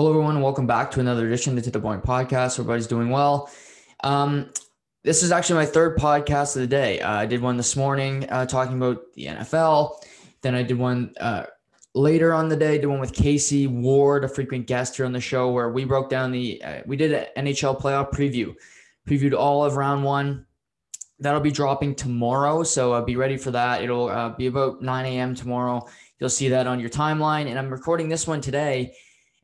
Hello, everyone, welcome back to another edition of the To The Point podcast. Everybody's doing well. Um, this is actually my third podcast of the day. Uh, I did one this morning uh, talking about the NFL. Then I did one uh, later on the day, did one with Casey Ward, a frequent guest here on the show, where we broke down the, uh, we did an NHL playoff preview, previewed all of round one. That'll be dropping tomorrow. So uh, be ready for that. It'll uh, be about 9 a.m. tomorrow. You'll see that on your timeline. And I'm recording this one today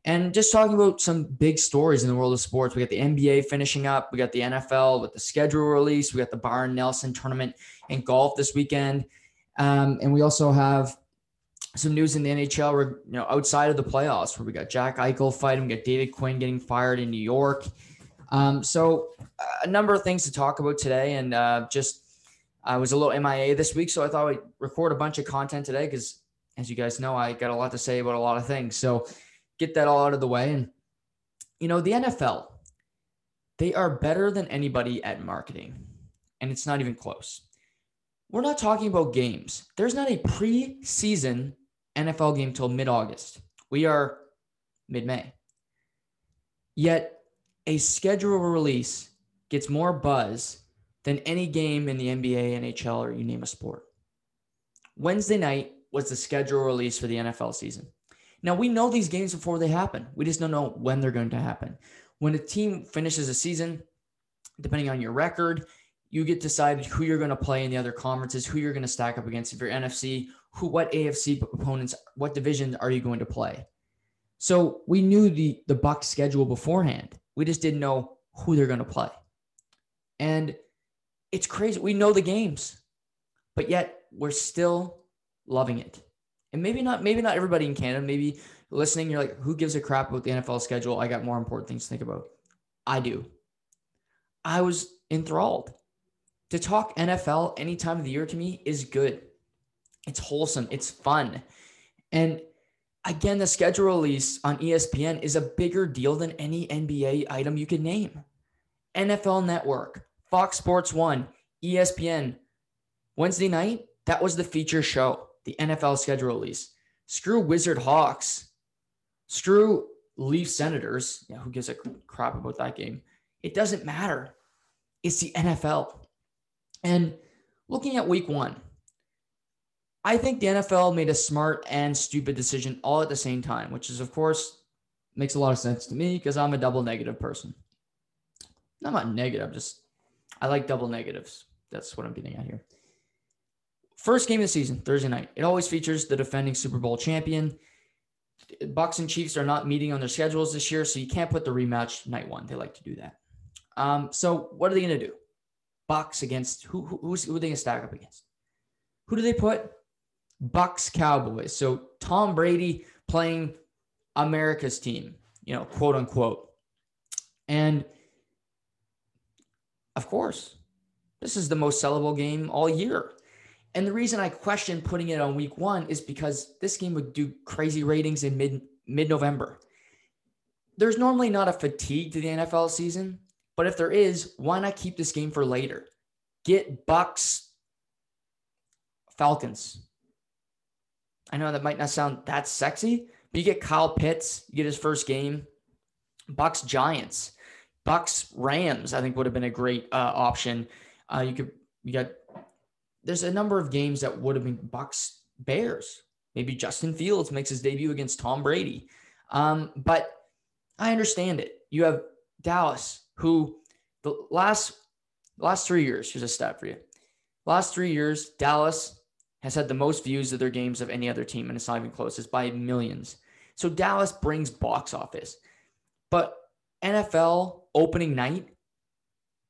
and just talking about some big stories in the world of sports. We got the NBA finishing up, we got the NFL with the schedule release, we got the Byron Nelson tournament in golf this weekend, um, and we also have some news in the NHL, where, you know, outside of the playoffs, where we got Jack Eichel fighting, we got David Quinn getting fired in New York. Um, so a number of things to talk about today, and uh, just I was a little MIA this week, so I thought I'd record a bunch of content today because, as you guys know, I got a lot to say about a lot of things. So get that all out of the way. And, you know, the NFL, they are better than anybody at marketing, and it's not even close. We're not talking about games. There's not a preseason NFL game till mid August. We are mid May. Yet a schedule release gets more buzz than any game in the NBA, NHL, or you name a sport. Wednesday night was the schedule release for the NFL season. Now we know these games before they happen. We just don't know when they're going to happen. When a team finishes a season, depending on your record, you get decided who you're going to play in the other conferences, who you're going to stack up against. If you're NFC, who, what AFC opponents, what division are you going to play? So we knew the the Buck schedule beforehand. We just didn't know who they're going to play, and it's crazy. We know the games, but yet we're still loving it and maybe not maybe not everybody in Canada, maybe listening, you're like, who gives a crap about the NFL schedule? I got more important things to think about. I do. I was enthralled. To talk NFL any time of the year to me is good. It's wholesome, it's fun. And again, the schedule release on ESPN is a bigger deal than any NBA item you could name. NFL Network, Fox Sports 1, ESPN. Wednesday night, that was the feature show the NFL schedule release. Screw Wizard Hawks. Screw Leaf Senators. Yeah, who gives a crap about that game? It doesn't matter. It's the NFL. And looking at week one, I think the NFL made a smart and stupid decision all at the same time, which is, of course, makes a lot of sense to me because I'm a double negative person. I'm not negative, just I like double negatives. That's what I'm getting at here. First game of the season, Thursday night. It always features the defending Super Bowl champion. Bucks and Chiefs are not meeting on their schedules this year, so you can't put the rematch night one. They like to do that. Um, so what are they going to do? Bucks against who? who who are they going to stack up against? Who do they put? Bucks Cowboys. So Tom Brady playing America's team, you know, quote unquote. And of course, this is the most sellable game all year. And the reason I question putting it on week one is because this game would do crazy ratings in mid mid November. There's normally not a fatigue to the NFL season, but if there is, why not keep this game for later? Get Bucks Falcons. I know that might not sound that sexy, but you get Kyle Pitts, you get his first game. Bucks Giants, Bucks Rams. I think would have been a great uh, option. Uh, you could you got there's a number of games that would have been Bucks Bears. Maybe Justin Fields makes his debut against Tom Brady. Um, but I understand it. You have Dallas, who the last last three years, here's a stat for you. Last three years, Dallas has had the most views of their games of any other team, and it's not even close. It's by millions. So Dallas brings box office. But NFL opening night,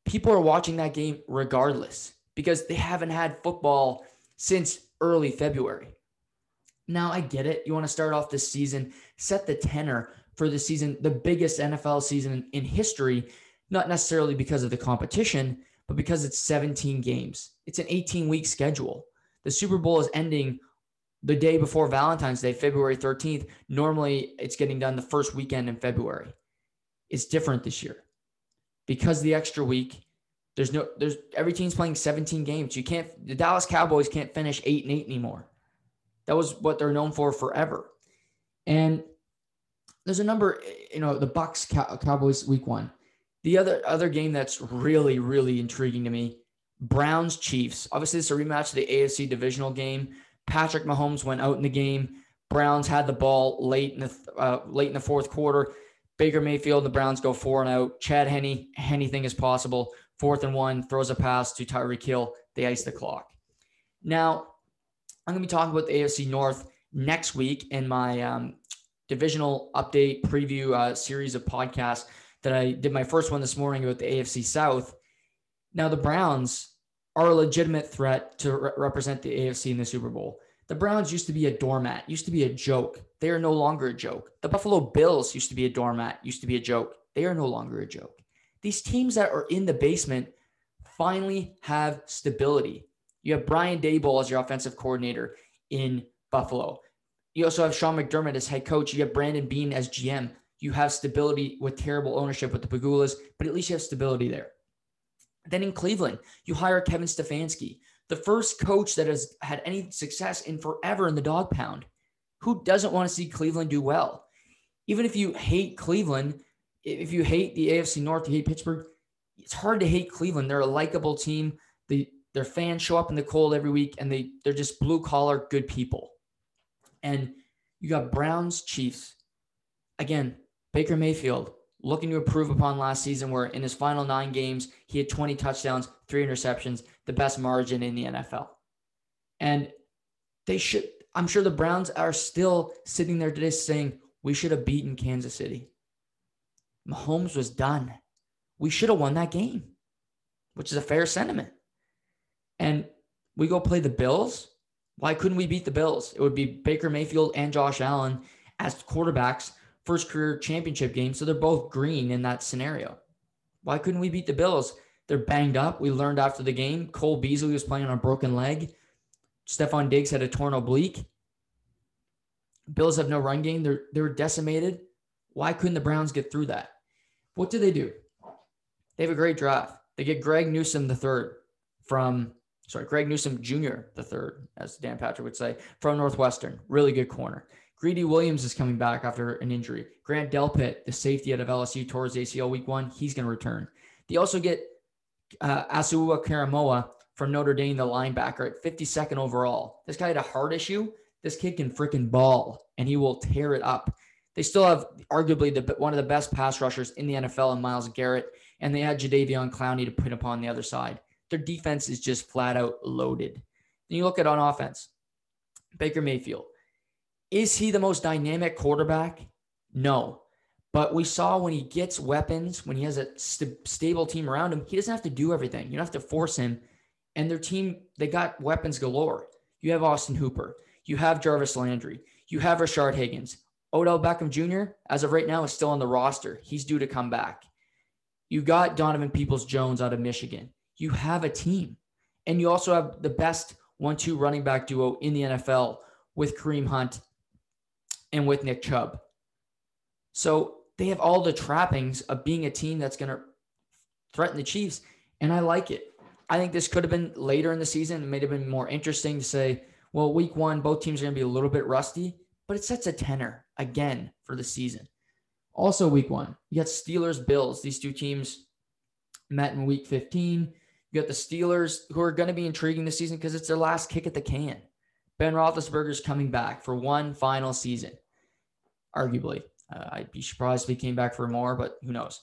people are watching that game regardless because they haven't had football since early February. Now, I get it. You want to start off this season, set the tenor for the season, the biggest NFL season in history, not necessarily because of the competition, but because it's 17 games. It's an 18 week schedule. The Super Bowl is ending the day before Valentine's Day, February 13th. Normally, it's getting done the first weekend in February. It's different this year because the extra week there's no there's every team's playing 17 games. You can't the Dallas Cowboys can't finish 8 and 8 anymore. That was what they're known for forever. And there's a number, you know, the Bucks Cow- Cowboys week one. The other other game that's really really intriguing to me, Browns Chiefs. Obviously, it's a rematch of the AFC divisional game. Patrick Mahomes went out in the game. Browns had the ball late in the uh, late in the fourth quarter. Baker Mayfield and the Browns go four and out. Chad Henne, anything is possible. Fourth and one, throws a pass to Tyreek Hill. They ice the clock. Now, I'm going to be talking about the AFC North next week in my um, divisional update preview uh, series of podcasts that I did my first one this morning about the AFC South. Now, the Browns are a legitimate threat to re- represent the AFC in the Super Bowl. The Browns used to be a doormat, used to be a joke. They are no longer a joke. The Buffalo Bills used to be a doormat, used to be a joke. They are no longer a joke. These teams that are in the basement finally have stability. You have Brian Daboll as your offensive coordinator in Buffalo. You also have Sean McDermott as head coach. You have Brandon Beane as GM. You have stability with terrible ownership with the Pegulas, but at least you have stability there. Then in Cleveland, you hire Kevin Stefanski, the first coach that has had any success in forever in the dog pound. Who doesn't want to see Cleveland do well? Even if you hate Cleveland, if you hate the AFC North, you hate Pittsburgh, it's hard to hate Cleveland. They're a likable team. They, their fans show up in the cold every week and they, they're just blue collar, good people. And you got Browns, Chiefs. Again, Baker Mayfield looking to improve upon last season, where in his final nine games, he had 20 touchdowns, three interceptions, the best margin in the NFL. And they should, I'm sure the Browns are still sitting there today saying, we should have beaten Kansas City. Mahomes was done. We should have won that game, which is a fair sentiment. And we go play the Bills. Why couldn't we beat the Bills? It would be Baker Mayfield and Josh Allen as quarterbacks, first career championship game. So they're both green in that scenario. Why couldn't we beat the Bills? They're banged up. We learned after the game. Cole Beasley was playing on a broken leg. Stefon Diggs had a torn oblique. Bills have no run game. They're they're decimated. Why couldn't the Browns get through that? What do they do? They have a great draft. They get Greg Newsom the third from sorry, Greg Newsom Jr., the third, as Dan Patrick would say, from Northwestern. Really good corner. Greedy Williams is coming back after an injury. Grant Delpit, the safety out of LSU towards ACL week one, he's going to return. They also get uh, Owusu-Koramoah from Notre Dame, the linebacker, at 52nd overall. This guy had a heart issue. This kid can freaking ball, and he will tear it up. They still have arguably the, one of the best pass rushers in the NFL in Myles Garrett, and they had Jadeveon Clowney to put upon the other side. Their defense is just flat out loaded. Then you look at on offense, Baker Mayfield. Is he the most dynamic quarterback? No. But we saw when he gets weapons, when he has a st- stable team around him, he doesn't have to do everything. You don't have to force him. And their team, they got weapons galore. You have Austin Hooper. You have Jarvis Landry. You have Rashard Higgins. Odell Beckham Jr., as of right now, is still on the roster. He's due to come back. You got Donovan Peoples Jones out of Michigan you have a team. And you also have the best one two running back duo in the NFL with Kareem Hunt and with Nick Chubb. So they have all the trappings of being a team that's going to threaten the Chiefs. And I like it. I think this could have been later in the season. It may have been more interesting to say, well, week one, both teams are going to be a little bit rusty, but it sets a tenor again for the season. Also, week one, you got Steelers, Bills. These two teams met in week 15. You got the Steelers, who are going to be intriguing this season because it's their last kick at the can. Ben Roethlisberger's coming back for one final season, arguably. Uh, I'd be surprised if he came back for more, but who knows?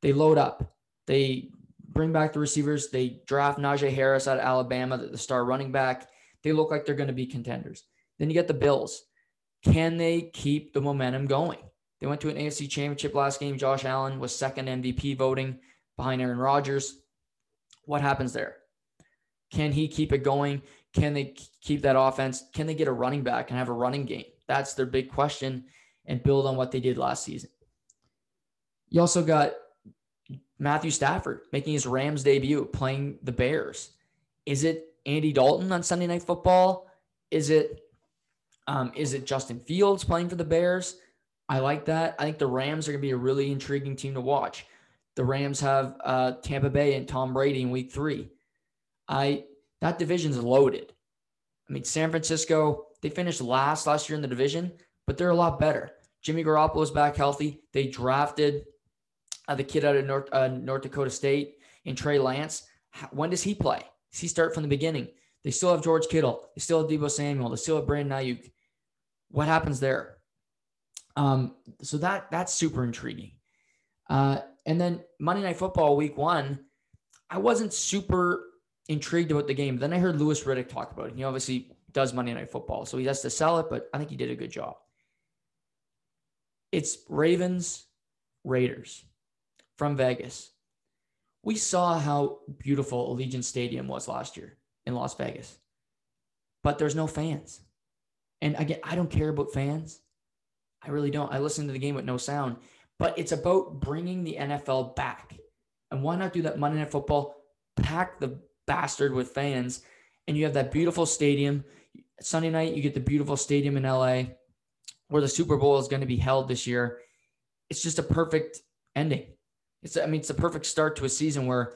They load up. They bring back the receivers. They draft Najee Harris out of Alabama, the star running back. They look like they're going to be contenders. Then you get the Bills. Can they keep the momentum going? They went to an AFC championship last game. Josh Allen was second MVP voting behind Aaron Rodgers. What happens there? Can he keep it going? Can they keep that offense? Can they get a running back and have a running game? That's their big question and build on what they did last season. You also got Matthew Stafford making his Rams debut playing the Bears. Is it Andy Dalton on Sunday Night Football? Is it um, is it Justin Fields playing for the Bears? I like that. I think the Rams are going to be a really intriguing team to watch. The Rams have uh, Tampa Bay and Tom Brady in Week Three. I that division's loaded. I mean, San Francisco they finished last last year in the division, but they're a lot better. Jimmy Garoppolo's back healthy. They drafted uh, the kid out of North, uh, North Dakota State in Trey Lance. When does he play? Does he start from the beginning? They still have George Kittle. They still have Deebo Samuel. They still have Brandon Aiyuk. What happens there? Um, so that that's super intriguing. Uh, and then Monday Night Football Week One, I wasn't super intrigued about the game. Then I heard Louis Riddick talk about it. He obviously does Monday Night Football, so he has to sell it, but I think he did a good job. It's Ravens, Raiders from Vegas. We saw how beautiful Allegiant Stadium was last year in Las Vegas, but there's no fans. And again, I don't care about fans. I really don't. I listen to the game with no sound, but it's about bringing the NFL back. And why not do that Monday Night Football? Pack the bastard with fans, and you have that beautiful stadium. Sunday night, you get the beautiful stadium in LA where the Super Bowl is going to be held this year. It's just a perfect ending. It's, I mean, it's a perfect start to a season where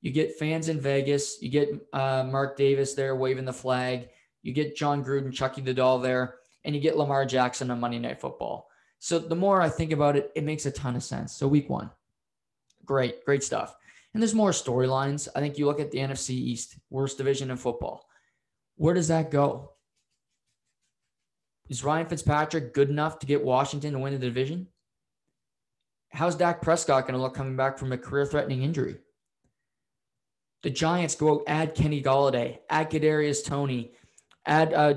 you get fans in Vegas, you get uh, Mark Davis there waving the flag, you get Jon Gruden, Chucky the Doll there, and you get Lamar Jackson on Monday Night Football. So the more I think about it, it makes a ton of sense. So week one, great, great stuff. And there's more storylines. I think you look at the NFC East, worst division in football. Where does that go? Is Ryan Fitzpatrick good enough to get Washington to win the division? How's Dak Prescott going to look coming back from a career threatening injury? The Giants go out, add Kenny Golladay, add Kadarius Toney, add uh,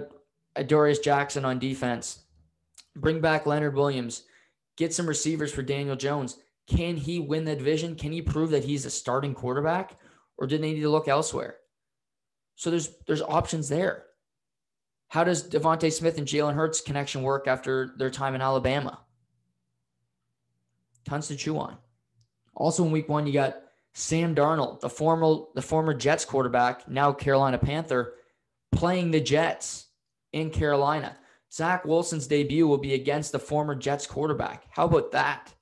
Darius Jackson on defense, bring back Leonard Williams, get some receivers for Daniel Jones. Can he win the division? Can he prove that he's a starting quarterback, or did they need to look elsewhere? So there's there's options there. How does DeVonta Smith and Jalen Hurts connection work after their time in Alabama? Tons to chew on. Also in week one, you got Sam Darnold, the former the former Jets quarterback, now Carolina Panther, playing the Jets in Carolina. Zach Wilson's debut will be against the former Jets quarterback. How about that?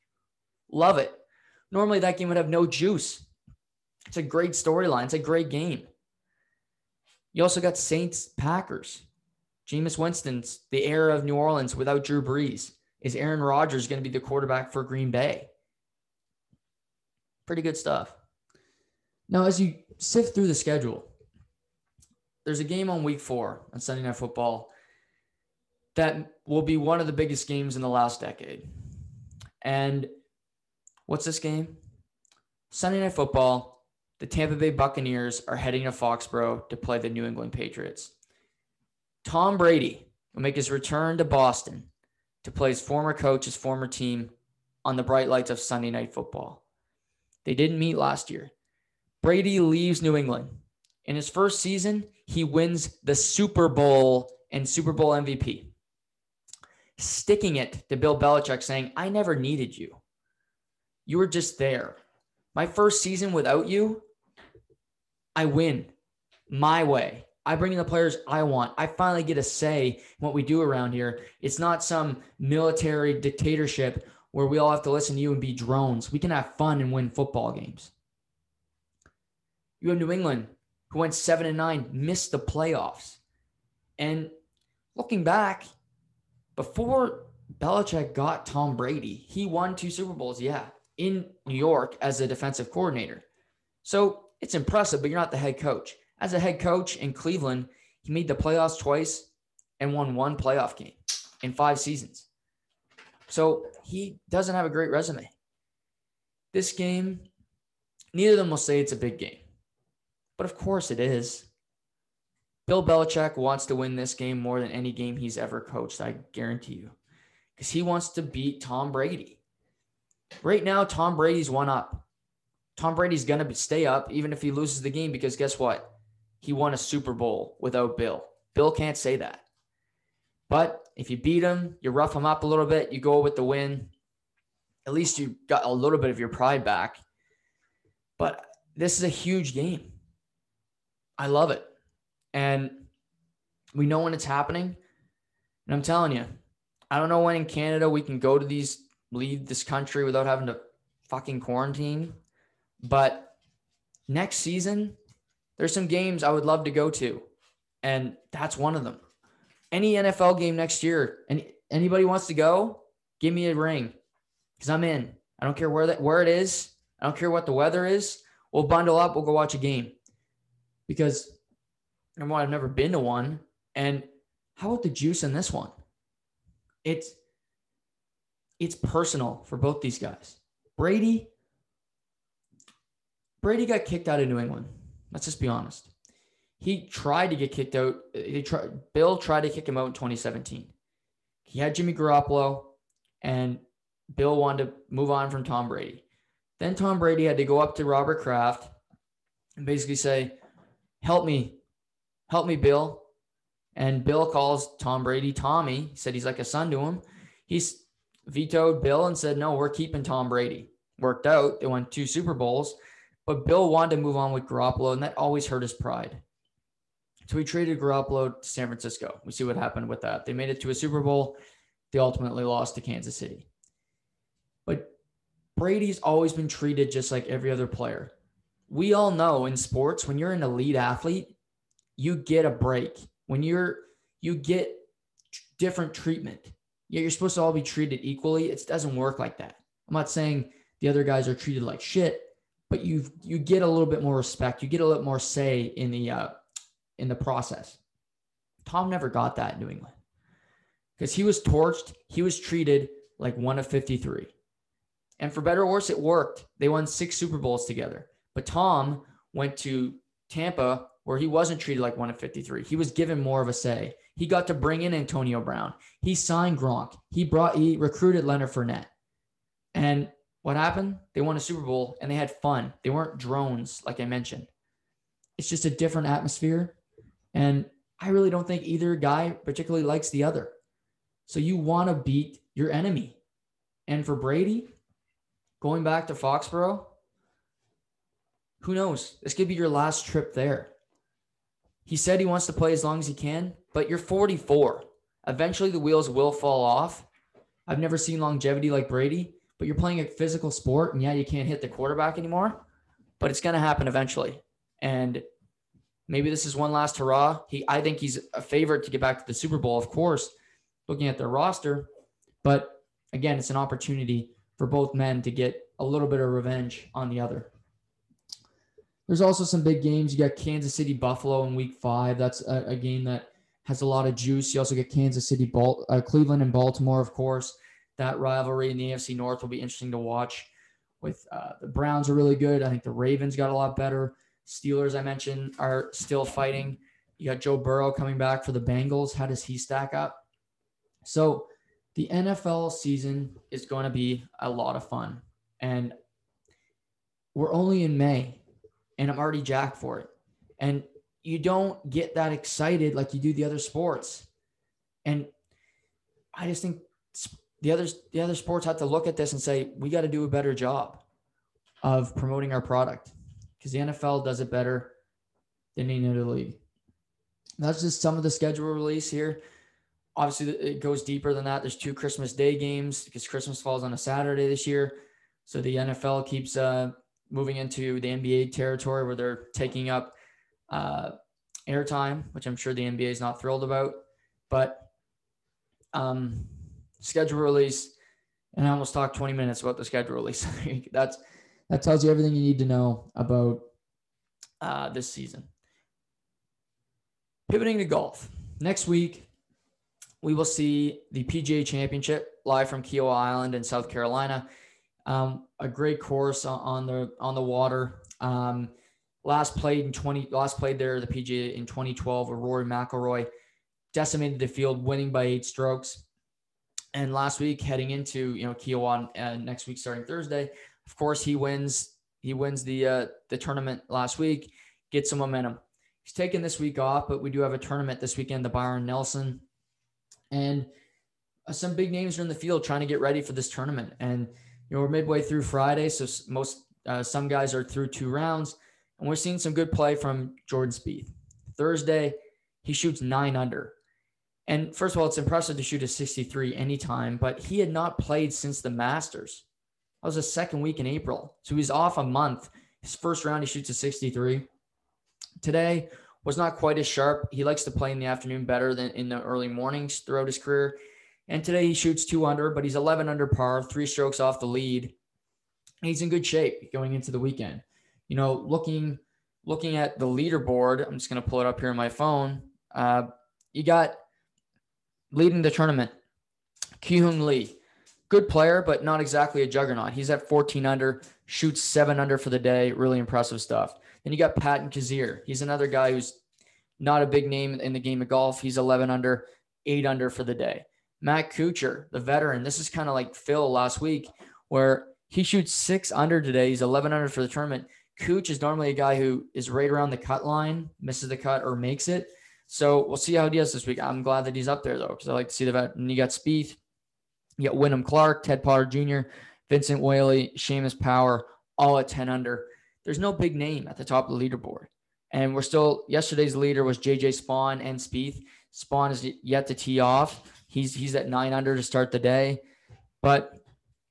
Love it. Normally that game would have no juice. It's a great storyline. It's a great game. You also got Saints Packers. Jameis Winston's the heir of New Orleans without Drew Brees. Is Aaron Rodgers going to be the quarterback for Green Bay? Pretty good stuff. Now, as you sift through the schedule, there's a game on week four on Sunday Night Football that will be one of the biggest games in the last decade. And what's this game? Sunday Night Football. The Tampa Bay Buccaneers are heading to Foxborough to play the New England Patriots. Tom Brady will make his return to Boston to play his former coach, his former team on the bright lights of Sunday Night Football. They didn't meet last year. Brady leaves New England. In his first season, he wins the Super Bowl and Super Bowl MVP, sticking it to Bill Belichick, saying, I never needed you. You were just there. My first season without you, I win my way. I bring in the players I want. I finally get a say in what we do around here. It's not some military dictatorship where we all have to listen to you and be drones. We can have fun and win football games. You have New England, who went seven and nine, missed the playoffs. And looking back, before Belichick got Tom Brady, he won two Super Bowls, yeah, in New York as a defensive coordinator. So it's impressive, but you're not the head coach. As a head coach in Cleveland, he made the playoffs twice and won one playoff game in five seasons. So he doesn't have a great resume. This game, neither of them will say it's a big game, but of course it is. Bill Belichick wants to win this game more than any game he's ever coached, I guarantee you, because he wants to beat Tom Brady. Right now, Tom Brady's one up. Tom Brady's going to stay up even if he loses the game because guess what? he won a Super Bowl without Bill. Bill can't say that. But if you beat him, you rough him up a little bit, you go with the win. At least you got a little bit of your pride back. But this is a huge game. I love it. And we know when it's happening. And I'm telling you, I don't know when in Canada we can go to these, leave this country without having to fucking quarantine. But next season, there's some games I would love to go to, and that's one of them. Any NFL game next year, and anybody wants to go, Give me a ring because I'm in. I don't care where that where it is. I don't care what the weather is. We'll bundle up. We'll go watch a game. Because number one, I've never been to one. And how about the juice in this one? It's it's personal for both these guys. Brady, Brady got kicked out of New England. Let's just be honest. He tried to get kicked out. He tried, Bill tried to kick him out in 2017. He had Jimmy Garoppolo, and Bill wanted to move on from Tom Brady. Then Tom Brady had to go up to Robert Kraft and basically say, Help me, help me, Bill. And Bill calls Tom Brady Tommy. He said he's like a son to him. He's vetoed Bill and said, No, we're keeping Tom Brady. Worked out. They won two Super Bowls. But Bill wanted to move on with Garoppolo, and that always hurt his pride. So he traded Garoppolo to San Francisco. We see what happened with that. They made it to a Super Bowl. They ultimately lost to Kansas City. But Brady's always been treated just like every other player. We all know in sports, when you're an elite athlete, you get a break. When you're, you get different treatment. Yeah, you're supposed to all be treated equally. It doesn't work like that. I'm not saying the other guys are treated like shit, but you you get a little bit more respect. You get a little more say in the uh, in the process. Tom never got that in New England because he was torched. He was treated like one of 53. And for better or worse, it worked. They won six Super Bowls together. But Tom went to Tampa where he wasn't treated like one of 53. He was given more of a say. He got to bring in Antonio Brown. He signed Gronk. He brought he recruited Leonard Fournette. And what happened? They won a Super Bowl and they had fun. They weren't drones, like I mentioned. It's just a different atmosphere. And I really don't think either guy particularly likes the other. So you want to beat your enemy. And for Brady, going back to Foxborough, who knows? This could be your last trip there. He said he wants to play as long as he can, but you're 44. Eventually, the wheels will fall off. I've never seen longevity like Brady, but you're playing a physical sport, and yeah, you can't hit the quarterback anymore, but it's going to happen eventually. And maybe this is one last hurrah. He, I think he's a favorite to get back to the Super Bowl, of course, looking at their roster. But again, it's an opportunity for both men to get a little bit of revenge on the other. There's also some big games. You got Kansas City Buffalo in Week Five. That's a, a game that has a lot of juice. You also get Kansas City, Bal- uh, Cleveland, and Baltimore, of course. That rivalry in the AFC North will be interesting to watch. With uh, the Browns are really good. I think the Ravens got a lot better. Steelers, I mentioned, are still fighting. You got Joe Burrow coming back for the Bengals. How does he stack up? So the NFL season is going to be a lot of fun. And we're only in May, and I'm already jacked for it. And you don't get that excited like you do the other sports. And I just think the others the other sports have to look at this and say we got to do a better job of promoting our product because the NFL does it better than any other league. That's just some of the schedule release here. Obviously, it goes deeper than that. There's two Christmas Day games because Christmas falls on a Saturday this year. So the NFL keeps uh, moving into the NBA territory where they're taking up uh, airtime, which I'm sure the NBA is not thrilled about. But um, schedule release, and I almost talked 20 minutes about the schedule release. That's that tells you everything you need to know about uh, this season. Pivoting to golf. Next week, we will see the PGA Championship live from Kiawah Island in South Carolina. Um, a great course on the on the water. Um, last played in 20 last played there the PGA in 2012 with Rory McIlroy decimated the field winning by eight strokes and last week heading into you know Kiawah uh, next week starting Thursday of course, he wins. He wins the uh, the tournament last week, gets some momentum. He's taking this week off, but we do have a tournament this weekend, the Byron Nelson, and uh, some big names are in the field trying to get ready for this tournament. And you know we're midway through Friday, so most uh, some guys are through two rounds, and we're seeing some good play from Jordan Spieth. Thursday, he shoots nine under. And first of all, it's impressive to shoot a 63 anytime, but he had not played since the Masters. That was the second week in April. So he's off a month. His first round, he shoots a 63. Today was not quite as sharp. He likes to play in the afternoon better than in the early mornings throughout his career. And today he shoots two under, but he's 11 under par, three strokes off the lead. He's in good shape going into the weekend. You know, looking looking at the leaderboard, I'm just to pull it up here on my phone. Uh, you got leading the tournament, Kyung Lee, good player, but not exactly a juggernaut. He's at 14 under, shoots seven under for the day. Really impressive stuff. Then you got Patton Kizzire. He's another guy who's not a big name in the game of golf. He's 11 under, eight under for the day. Matt Kuchar, the veteran. This is kind of like Phil last week, where he shoots six under today. He's 11 under for the tournament. Cooch is normally a guy who is right around the cut line, misses the cut or makes it. So we'll see how he does this week. I'm glad that he's up there though, because I like to see the vet. And you got Spieth, you got Wyndham Clark, Ted Potter Jr., Vincent Whaley, Seamus Power, all at 10 under. There's no big name at the top of the leaderboard. And we're still yesterday's leader was JJ Spaun and Spieth. Spaun is yet to tee off. He's he's at nine under to start the day. But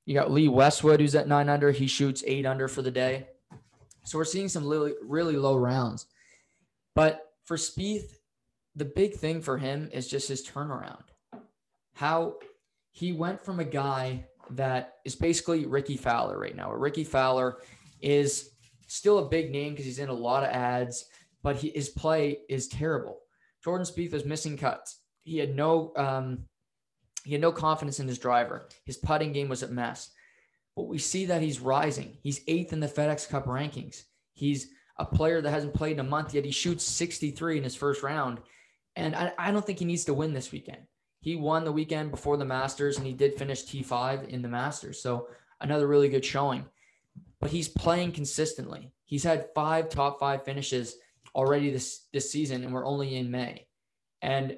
you got Lee Westwood who's at nine under. He shoots eight under for the day. So we're seeing some really really low rounds. But for Spieth, the big thing for him is just his turnaround. How he went from a guy that is basically Rickie Fowler right now. Rickie Fowler is still a big name because he's in a lot of ads, but he, his play is terrible. Jordan Spieth was missing cuts. He had no um, he had no confidence in his driver. His putting game was a mess. But we see that he's rising. He's eighth in the FedEx Cup rankings. He's a player that hasn't played in a month yet. He shoots 63 in his first round. And I, I don't think he needs to win this weekend. He won the weekend before the Masters and he did finish T5 in the Masters. So another really good showing. But he's playing consistently. He's had five top five finishes already this this season, and we're only in May. And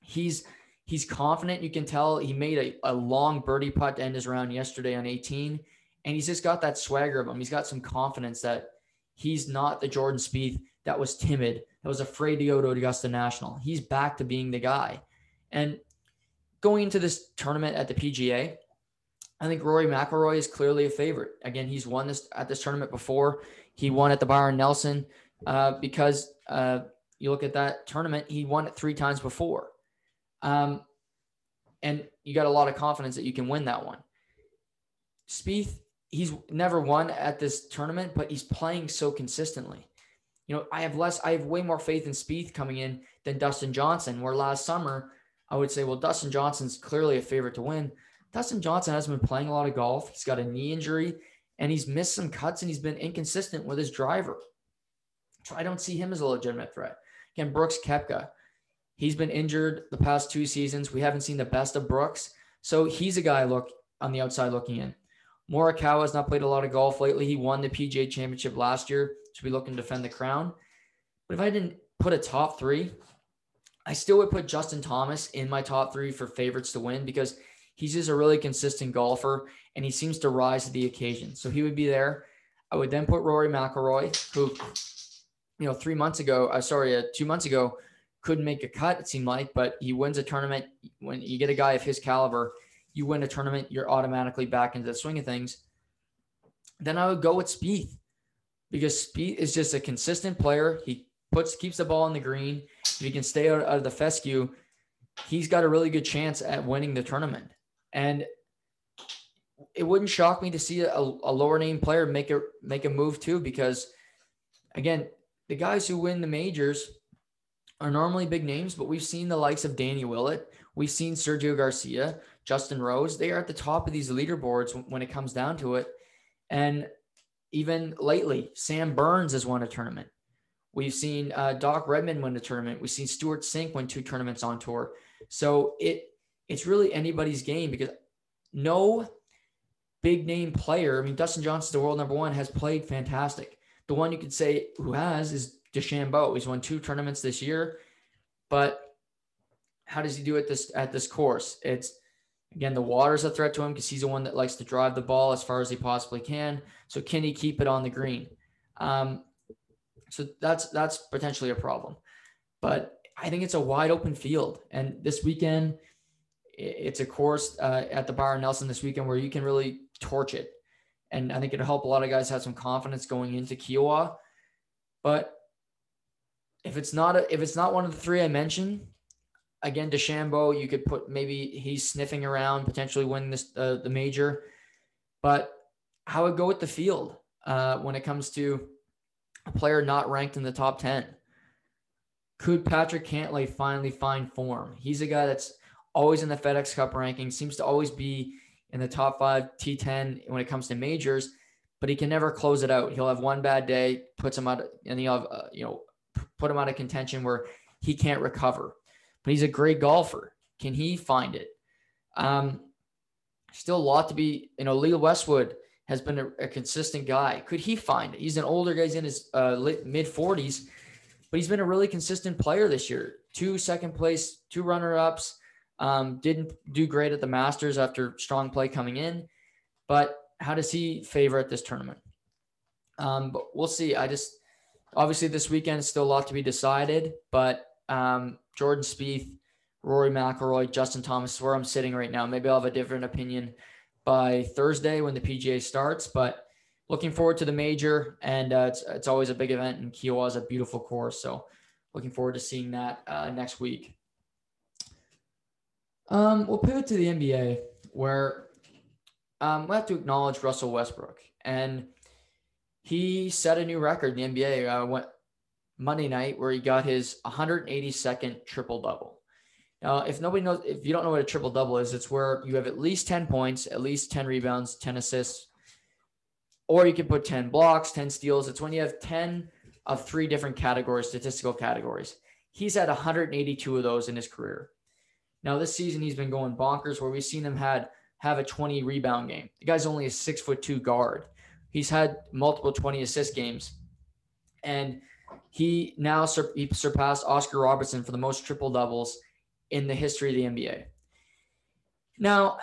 he's he's confident. You can tell he made a, a long birdie putt to end his round yesterday on 18. And he's just got that swagger of him. He's got some confidence that he's not the Jordan Spieth that was timid, that was afraid to go to Augusta National. He's back to being the guy. And going into this tournament at the PGA, I think Rory McIlroy is clearly a favorite. Again, he's won this at this tournament before. He won at the Byron Nelson uh, because uh, you look at that tournament, he won it three times before. Um, and you got a lot of confidence that you can win that one. Spieth, he's never won at this tournament, but he's playing so consistently. You know, I have less, I have way more faith in Spieth coming in than Dustin Johnson, where last summer I would say, well, Dustin Johnson's clearly a favorite to win. Dustin Johnson hasn't been playing a lot of golf. He's got a knee injury and he's missed some cuts and he's been inconsistent with his driver. So I don't see him as a legitimate threat. Again, Brooks Koepka, he's been injured the past two seasons. We haven't seen the best of Brooks. So he's a guy look on the outside looking in. Morikawa has not played a lot of golf lately. He won the PGA championship last year. so be looking to defend the crown. But if I didn't put a top three, I still would put Justin Thomas in my top three for favorites to win because he's just a really consistent golfer and he seems to rise to the occasion. So he would be there. I would then put Rory McIlroy, who, you know, three months ago, uh, sorry, uh, two months ago, couldn't make a cut. It seemed like, but he wins a tournament. When you get a guy of his caliber, you win a tournament, you're automatically back into the swing of things. Then I would go with Spieth because Spieth is just a consistent player. He puts keeps the ball in the green. If he can stay out, out of the fescue, he's got a really good chance at winning the tournament. And it wouldn't shock me to see a, a lower name player make a make a move too, because again, the guys who win the majors are normally big names, but we've seen the likes of Danny Willett, we've seen Sergio Garcia, Justin Rose. They are at the top of these leaderboards when it comes down to it. And even lately, Sam Burns has won a tournament. We've seen uh, Doc Redman win a tournament. We've seen Stewart Cink win two tournaments on tour. So it it's really anybody's game because no big name player. I mean, Dustin Johnson, the world number one, has played fantastic. The one you could say who has is DeChambeau. He's won two tournaments this year, but how does he do it this at this course? It's again the water's a threat to him because he's the one that likes to drive the ball as far as he possibly can. So can he keep it on the green? Um, so that's that's potentially a problem. But I think it's a wide open field, and this weekend it's a course uh, at the Byron Nelson this weekend where you can really torch it, and I think it'll help a lot of guys have some confidence going into Kiawah. But if it's not a, if it's not one of the three I mentioned, again, DeChambeau, you could put maybe he's sniffing around, potentially win this uh, the major. But how would go with the field uh, when it comes to a player not ranked in the top 10? Could Patrick Cantlay finally find form? He's a guy that's always in the FedEx Cup ranking, seems to always be in the top five T10 when it comes to majors, but he can never close it out. He'll have one bad day, puts him out, and he'll have, uh, you know, put him out of contention where he can't recover. But he's a great golfer. Can he find it? Um, still a lot to be, you know, Lee Westwood has been a, a consistent guy. Could he find it? He's an older guy, he's in his uh, mid 40s, but he's been a really consistent player this year. Two second place, two runner ups. Um, didn't do great at the Masters after strong play coming in, but how does he favor at this tournament? Um, but we'll see. I just obviously this weekend is still a lot to be decided, but um, Jordan Spieth, Rory McIlroy, Justin Thomas, is where I'm sitting right now. Maybe I'll have a different opinion by Thursday when the PGA starts, but looking forward to the major, and uh, it's it's always a big event, and Kiawah is a beautiful course, so looking forward to seeing that uh, next week. Um, we'll pivot to the NBA, where um, we have to acknowledge Russell Westbrook, and he set a new record in the NBA. Uh, went Monday night where he got his 182nd triple double. Now, if nobody knows, if you don't know what a triple double is, it's where you have at least 10 points, at least 10 rebounds, 10 assists, or you can put 10 blocks, 10 steals. It's when you have 10 of three different categories, statistical categories. He's had 182 of those in his career. Now, this season he's been going bonkers where we've seen him had have a 20 rebound game. The guy's only a six foot two guard. He's had multiple 20 assist games. And he now sur- he surpassed Oscar Robertson for the most triple doubles in the history of the NBA. Now,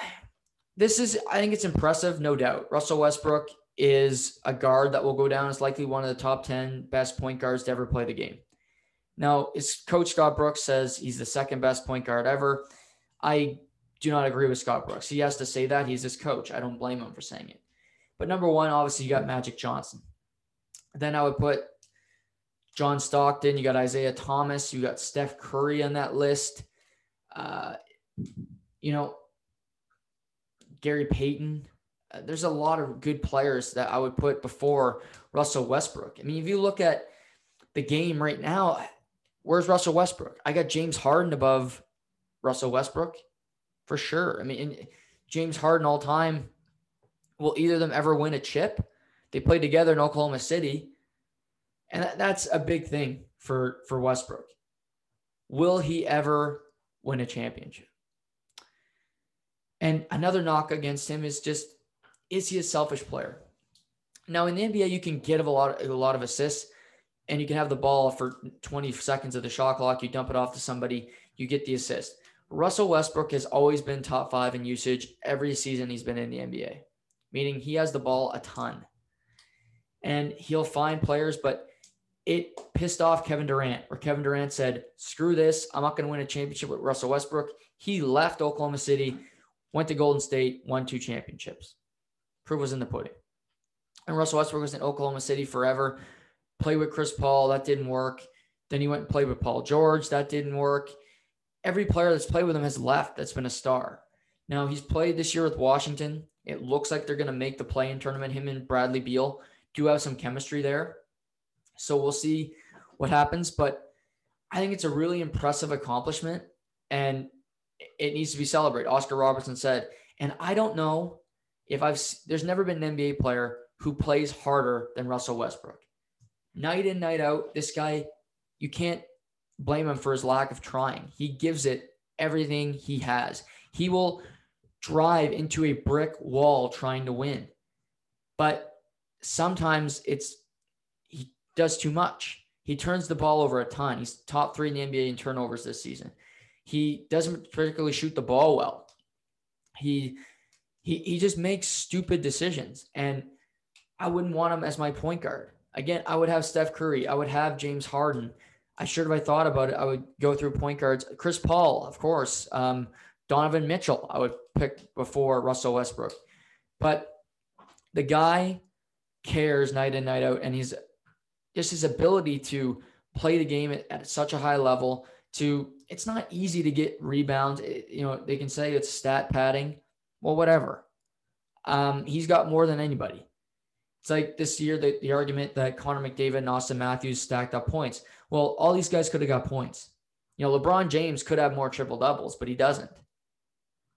this is, I think it's impressive, no doubt. Russell Westbrook is a guard that will go down as likely one of the top 10 best point guards to ever play the game. Now, his coach Scott Brooks says he's the second best point guard ever. I do not agree with Scott Brooks. He has to say that. He's his coach. I don't blame him for saying it. But number one, obviously, you got Magic Johnson. Then I would put John Stockton, you got Isiah Thomas, you got Steph Curry on that list. Uh, you know, Gary Payton. Uh, there's a lot of good players that I would put before Russell Westbrook. I mean, if you look at the game right now, where's Russell Westbrook? I got James Harden above Russell Westbrook for sure. I mean, James Harden all time. Will either of them ever win a chip? They played together in Oklahoma City. And that, that's a big thing for, for Westbrook. Will he ever win a championship? And another knock against him is just is he a selfish player? Now in the NBA, you can get a lot of, a lot of assists, and you can have the ball for 20 seconds of the shot clock. You dump it off to somebody, you get the assist. Russell Westbrook has always been top five in usage every season he's been in the NBA, meaning he has the ball a ton, and he'll find players, but it pissed off Kevin Durant, where Kevin Durant said, Screw this. I'm not going to win a championship with Russell Westbrook. He left Oklahoma City, went to Golden State, won two championships. Proof was in the pudding. And Russell Westbrook was in Oklahoma City forever. Played with Chris Paul, that didn't work. Then he went and played with Paul George, that didn't work. Every player that's played with him has left that's been a star. Now he's played this year with Washington. It looks like they're going to make the play in tournament. Him and Bradley Beal do have some chemistry there. So we'll see what happens. But I think it's a really impressive accomplishment and it needs to be celebrated. Oscar Robertson said, and I don't know if I've, there's never been an NBA player who plays harder than Russell Westbrook. Night in, night out, this guy, you can't blame him for his lack of trying. He gives it everything he has. He will drive into a brick wall trying to win. But sometimes it's he does too much. He turns the ball over a ton. He's top three in the NBA in turnovers this season. He doesn't particularly shoot the ball well. He he he just makes stupid decisions. And I wouldn't want him as my point guard. Again, I would have Steph Curry. I would have James Harden. I should have I thought about it, I would go through point guards. Chris Paul, of course. Um, Donovan Mitchell, I would pick before Russell Westbrook. But the guy cares night in, night out, and he's just his ability to play the game at, at such a high level to it's not easy to get rebounds. It, you know, they can say it's stat padding. Well, whatever. Um, he's got more than anybody. It's like this year, the, the argument that Connor McDavid and Auston Matthews stacked up points. Well, all these guys could have got points. You know, LeBron James could have more triple doubles, but he doesn't.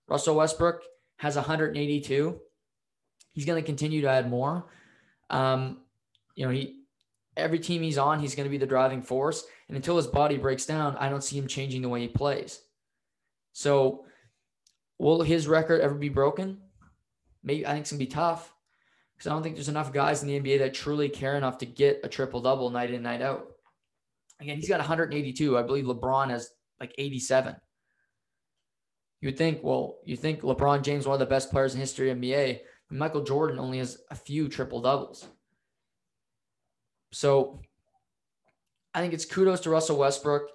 Russell Westbrook has 182. He's going to continue to add more. Um, you know, he every team he's on, he's going to be the driving force. And until his body breaks down, I don't see him changing the way he plays. So, will his record ever be broken? Maybe I think it's going to be tough because I don't think there's enough guys in the NBA that truly care enough to get a triple double night in, night out. Again, he's got 182. I believe LeBron has like 87. You think, well, you think LeBron James, one of the best players in history of NBA, Michael Jordan only has a few triple doubles. So I think it's kudos to Russell Westbrook.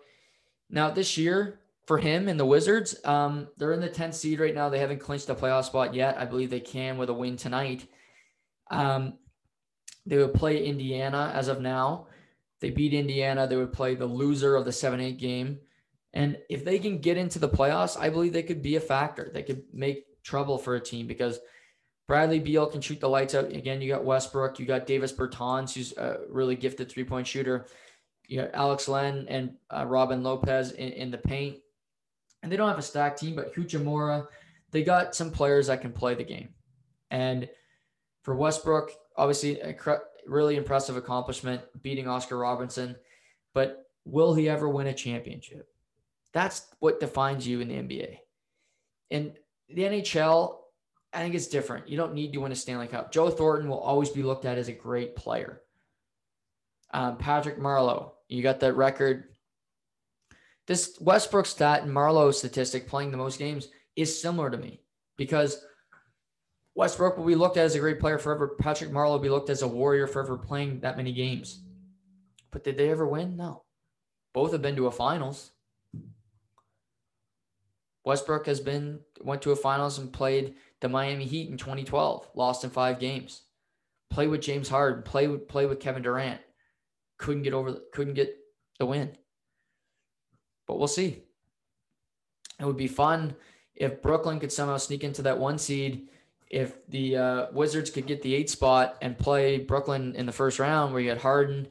Now, this year for him and the Wizards, um, they're in the 10th seed right now. They haven't clinched a playoff spot yet. I believe they can with a win tonight. Um, they would play Indiana as of now. They beat Indiana. They would play the loser of the 7 8 game. And if they can get into the playoffs, I believe they could be a factor. They could make trouble for a team because Bradley Beal can shoot the lights out. Again, you got Westbrook, you got Davis Bertans, who's a really gifted three point shooter. You got Alex Len and uh, Robin Lopez in, in, the paint. And they don't have a stacked team, but Hachimura, they got some players that can play the game. And for Westbrook, obviously, a really impressive accomplishment beating Oscar Robertson. But will he ever win a championship? That's what defines you in the NBA. In the NHL, I think it's different. You don't need to win a Stanley Cup. Joe Thornton will always be looked at as a great player. Um, Patrick Marleau, you got that record. This Westbrook stat and Marleau statistic playing the most games is similar to me because Westbrook will be looked at as a great player forever. Patrick Marleau will be looked as a warrior forever playing that many games. But did they ever win? No. Both have been to a finals. Westbrook has been went to a finals and played the Miami Heat in 2012, lost in five games. Play with James Harden, play with play with Kevin Durant. Couldn't get over couldn't get the win. But we'll see. It would be fun if Brooklyn could somehow sneak into that one seed. If the uh, Wizards could get the eight spot and play Brooklyn in the first round, where you had Harden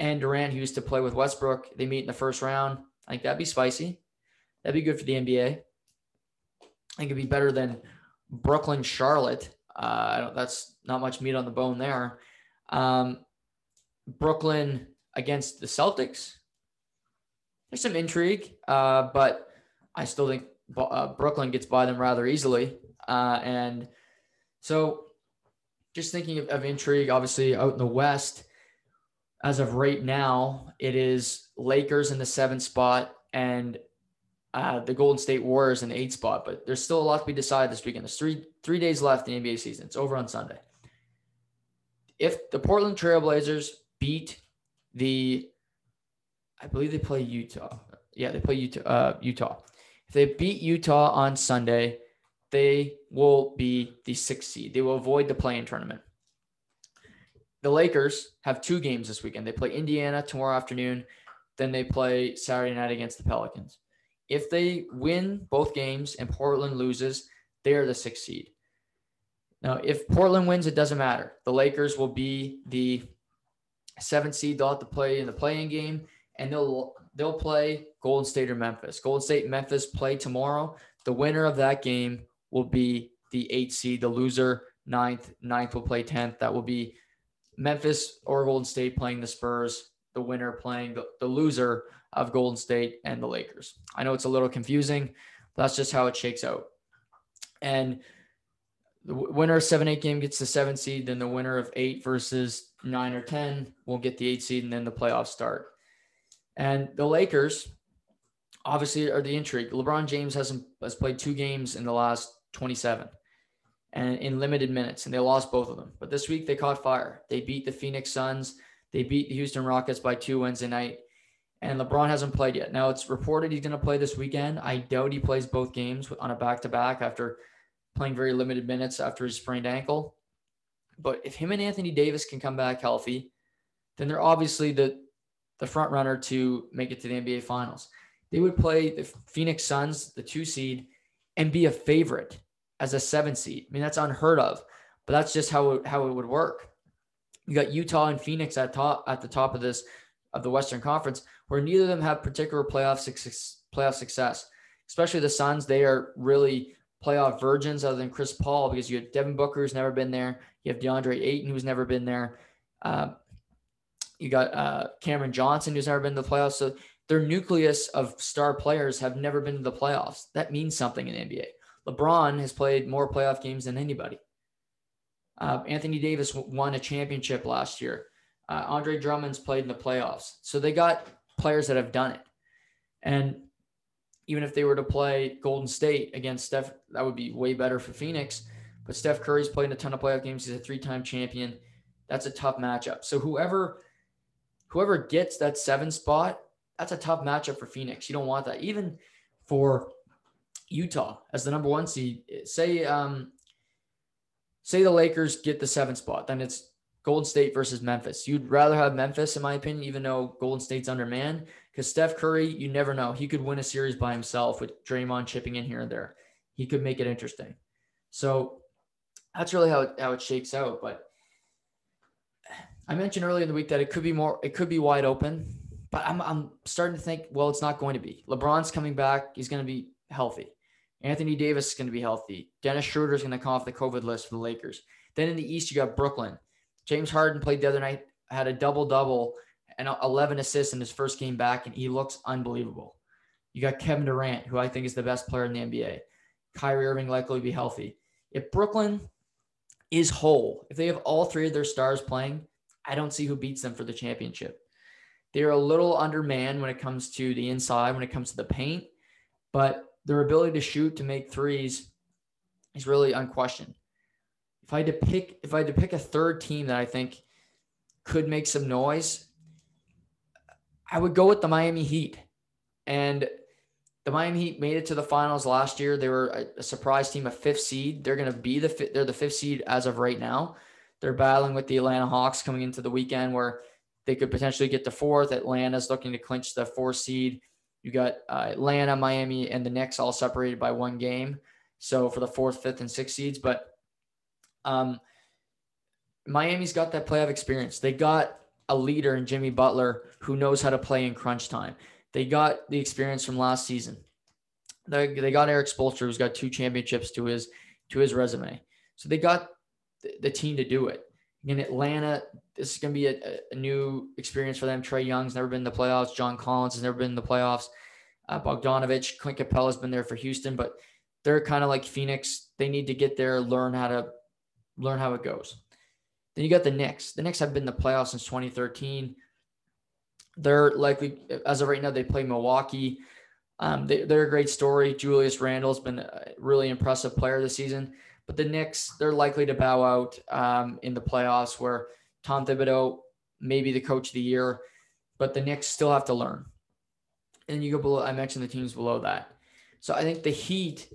and Durant, who used to play with Westbrook, they meet in the first round. I think that'd be spicy. That'd be good for the NBA. I think it'd be better than Brooklyn, Charlotte. Uh, that's not much meat on the bone there. Um, Brooklyn against the Celtics. There's some intrigue, uh, but I still think uh, Brooklyn gets by them rather easily. Uh, and so, just thinking of, of intrigue, obviously out in the West, as of right now, it is Lakers in the seventh spot and uh, the Golden State Warriors in the eight spot, but there's still a lot to be decided this weekend. There's three three days left in the NBA season. It's over on Sunday. If the Portland Trailblazers beat the, I believe they play Utah. Yeah, they play Utah. Uh, Utah. If they beat Utah on Sunday, they will be the sixth seed. They will avoid the play-in tournament. The Lakers have two games this weekend. They play Indiana tomorrow afternoon, then they play Saturday night against the Pelicans. If they win both games and Portland loses, they are the sixth seed. Now, if Portland wins, it doesn't matter. The Lakers will be the seventh seed. They'll have to play in the play-in game, and they'll they'll play Golden State or Memphis. Golden State Memphis play tomorrow. The winner of that game will be the eighth seed. The loser, ninth, ninth will play tenth. That will be Memphis or Golden State playing the Spurs. The winner playing the, the loser of Golden State and the Lakers. I know it's a little confusing, but that's just how it shakes out. And the winner of 7 8 game gets the seven seed, then the winner of eight versus nine or 10 will get the eight seed, and then the playoffs start. And the Lakers obviously are the intrigue. LeBron James hasn't has played two games in the last 27 and in limited minutes, and they lost both of them. But this week they caught fire. They beat the Phoenix Suns. They beat the Houston Rockets by two Wednesday night and LeBron hasn't played yet. Now it's reported he's going to play this weekend. I doubt he plays both games on a back to back after playing very limited minutes after his sprained ankle. But if him and Anthony Davis can come back healthy, then they're obviously the the front runner to make it to the NBA Finals. they would play the Phoenix Suns, the two seed, and be a favorite as a seven seed. I mean, that's unheard of, but that's just how it, how it would work. You got Utah and Phoenix at top at the top of this of the Western Conference, where neither of them have particular playoff success. Playoff success, especially the Suns. They are really playoff virgins, other than Chris Paul, because you have Devin Booker who's never been there. You have DeAndre Ayton who's never been there. Uh, you got uh, Cameron Johnson who's never been to the playoffs. So their nucleus of star players have never been to the playoffs. That means something in the NBA. LeBron has played more playoff games than anybody. Uh, Anthony Davis won a championship last year. Uh, Andre Drummond's played in the playoffs. So they got players that have done it. And even if they were to play Golden State against Steph, that would be way better for Phoenix. But Steph Curry's played in a ton of playoff games. He's a three-time champion. That's a tough matchup. So whoever whoever gets that seven spot, that's a tough matchup for Phoenix. You don't want that. Even for Utah as the number one seed, say um, say the Lakers get the seven spot, then it's Golden State versus Memphis. You'd rather have Memphis, in my opinion, even though Golden State's undermanned, because Steph Curry, you never know. He could win a series by himself with Draymond chipping in here and there. He could make it interesting. So that's really how it, how it shakes out. But I mentioned earlier in the week that it could be more, it could be wide open. But I'm, I'm starting to think, well, it's not going to be. LeBron's coming back. He's going to be healthy. Anthony Davis is going to be healthy. Dennis Schroeder is going to come off the COVID list for the Lakers. Then in the East, you got Brooklyn. James Harden played the other night, had a double double and 11 assists in his first game back, and he looks unbelievable. You got Kevin Durant, who I think is the best player in the NBA. Kyrie Irving likely to be healthy. If Brooklyn is whole, if they have all three of their stars playing, I don't see who beats them for the championship. They're a little undermanned when it comes to the inside, when it comes to the paint, but their ability to shoot, to make threes is really unquestioned if I had to pick, if I had to pick a third team that I think could make some noise, I would go with the Miami Heat. And the Miami Heat made it to the finals last year. They were a, surprise team, a fifth seed. They're going to be the they're the fifth seed as of right now. They're battling with the Atlanta Hawks coming into the weekend where they could potentially get to fourth. Atlanta's looking to clinch the fourth seed. You got uh, Atlanta, Miami, and the Knicks all separated by one game. So for the fourth, fifth, and sixth seeds, but um, Miami's got that playoff experience. They got a leader in Jimmy Butler who knows how to play in crunch time. They got the experience from last season. They, they got Erik Spoelstra, who's got two championships to his to his resume. So they got the, the team to do it. In Atlanta, this is going to be a, a, new experience for them. Trae Young's never been in the playoffs. John Collins has never been in the playoffs. Uh, Bogdanovic, Clint Capela's been there for Houston, but they're kind of like Phoenix. They need to get there, learn how to learn how it goes. Then you got the Knicks. The Knicks have been in the playoffs since 2013. They're likely, as of right now, they play Milwaukee. Um, they, are a great story. Julius Randle's been a really impressive player this season. But the Knicks, they're likely to bow out um, in the playoffs where Tom Thibodeau may be the coach of the year, but the Knicks still have to learn. And you go below, I mentioned the teams below that. So I think the Heat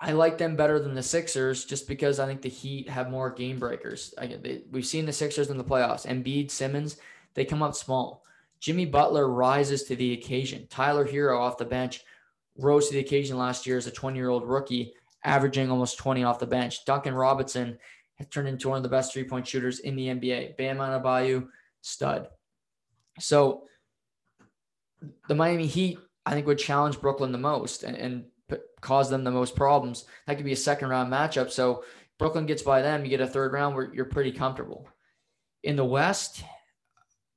I like them better than the Sixers just because I think the Heat have more game breakers. I, they, we've seen the Sixers in the playoffs. Embiid, Simmons, they come up small. Jimmy Butler rises to the occasion. Tyler Herro off the bench rose to the occasion last year as a 20 year old rookie, averaging almost 20 off the bench. Duncan Robinson has turned into one of the best three point shooters in the NBA. Bam Adebayo, stud. So the Miami Heat, I think, would challenge Brooklyn the most. And, and cause them the most problems. That could be a second round matchup. So Brooklyn gets by them, you get a third round where you're pretty comfortable. In the West,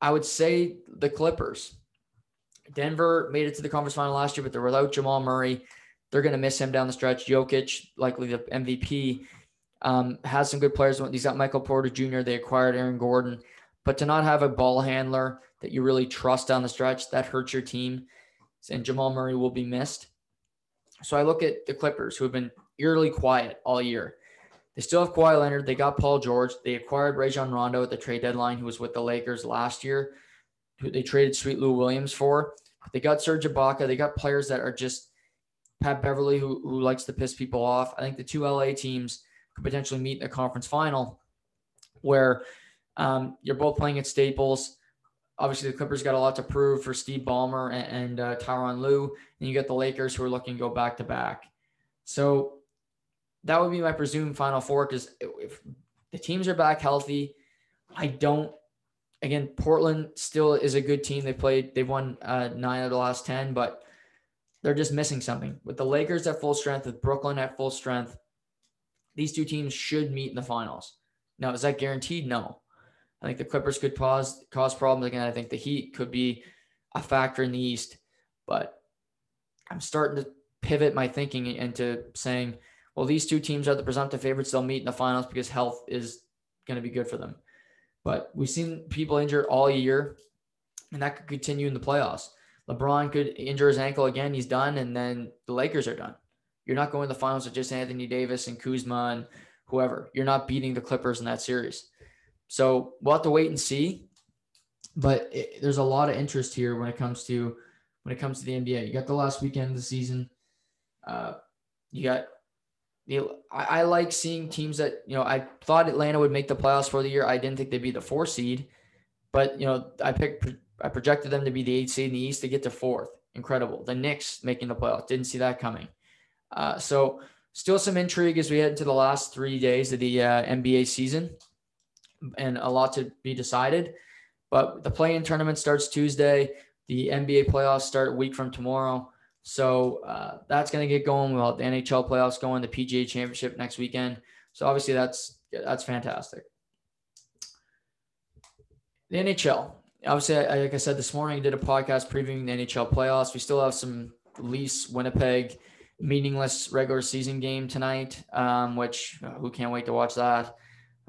I would say the Clippers. Denver made it to the conference final last year, but they're without Jamal Murray. They're going to miss him down the stretch. Jokic, likely the MVP, um, has some good players. He's got Michael Porter Jr. They acquired Aaron Gordon, but to not have a ball handler that you really trust down the stretch, that hurts your team. And Jamal Murray will be missed. So I look at the Clippers, who have been eerily quiet all year. They still have Kawhi Leonard. They got Paul George. They acquired Rajon Rondo at the trade deadline, who was with the Lakers last year, who they traded Sweet Lou Williams for. They got Serge Ibaka. They got players that are just Pat Beverley, who, who likes to piss people off. I think the two LA teams could potentially meet in the conference final where um, you're both playing at Staples. Obviously the Clippers got a lot to prove for Steve Ballmer and, and uh, Tyronn Lue, and you got the Lakers who are looking to go back to back. So that would be my presumed final four because if the teams are back healthy, I don't. Again, Portland still is a good team. They played, they've won uh, nine of the last ten, but they're just missing something. With the Lakers at full strength, with Brooklyn at full strength, these two teams should meet in the finals. Now, is that guaranteed? No. I think the Clippers could cause cause problems again. I think the Heat could be a factor in the East, but I'm starting to pivot my thinking into saying, well, these two teams are the presumptive favorites. They'll meet in the finals because health is going to be good for them. But we've seen people injured all year, and that could continue in the playoffs. LeBron could injure his ankle again. He's done, and then the Lakers are done. You're not going to the finals with just Anthony Davis and Kuzma and whoever. You're not beating the Clippers in that series. So we'll have to wait and see. But it, there's a lot of interest here when it comes to when it comes to the NBA. You got the last weekend of the season. Uh, you got know, I, I, like seeing teams that you know. I thought Atlanta would make the playoffs for the year. I didn't think they'd be the four seed, but you know, I picked. I projected them to be the eight seed in the East to get to fourth. Incredible. The Knicks making the playoffs. Didn't see that coming. Uh, so still some intrigue as we head into the last three days of the uh, NBA season, and a lot to be decided. But the play-in tournament starts Tuesday. The NBA playoffs start a week from tomorrow. So uh, that's going to get going. We'll the NHL playoffs going, the PGA Championship next weekend. So obviously that's that's fantastic. The NHL. Obviously, I, like I said this morning, I did a podcast previewing the NHL playoffs. We still have some Leafs Winnipeg meaningless regular season game tonight, um, which uh, who can't wait to watch that.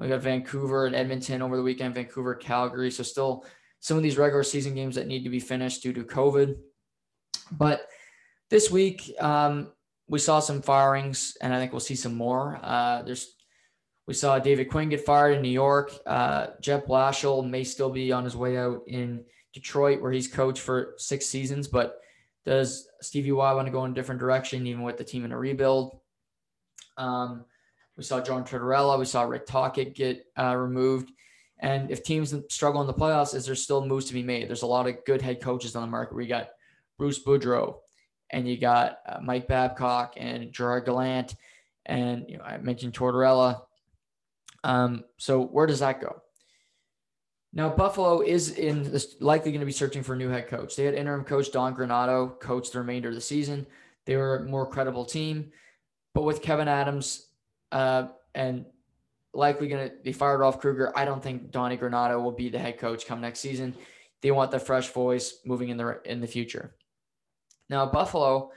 We got Vancouver and Edmonton over the weekend, Vancouver, Calgary. So still some of these regular season games that need to be finished due to COVID. But this week, um, we saw some firings, and I think we'll see some more. Uh, there's we saw David Quinn get fired in New York. Uh, Jeff Blashill may still be on his way out in Detroit, where he's coached for six seasons. But does Stevie Y want to go in a different direction, even with the team in a rebuild? Um, we saw John Tortorella. We saw Rick Tocchet get uh, removed. And if teams struggle in the playoffs, is there still moves to be made? There's a lot of good head coaches on the market. We got Bruce Boudreau, and you got uh, Mike Babcock and Gerard Gallant, and you know I mentioned Tortorella. Um, so where does that go? Now Buffalo is in this likely going to be searching for a new head coach. They had interim coach Don Granato coach the remainder of the season. They were a more credible team, but with Kevyn Adams uh, and likely going to be fired off Krueger. I don't think Donnie Granato will be the head coach come next season. They want the fresh voice moving in the in the future. Now, Buffalo,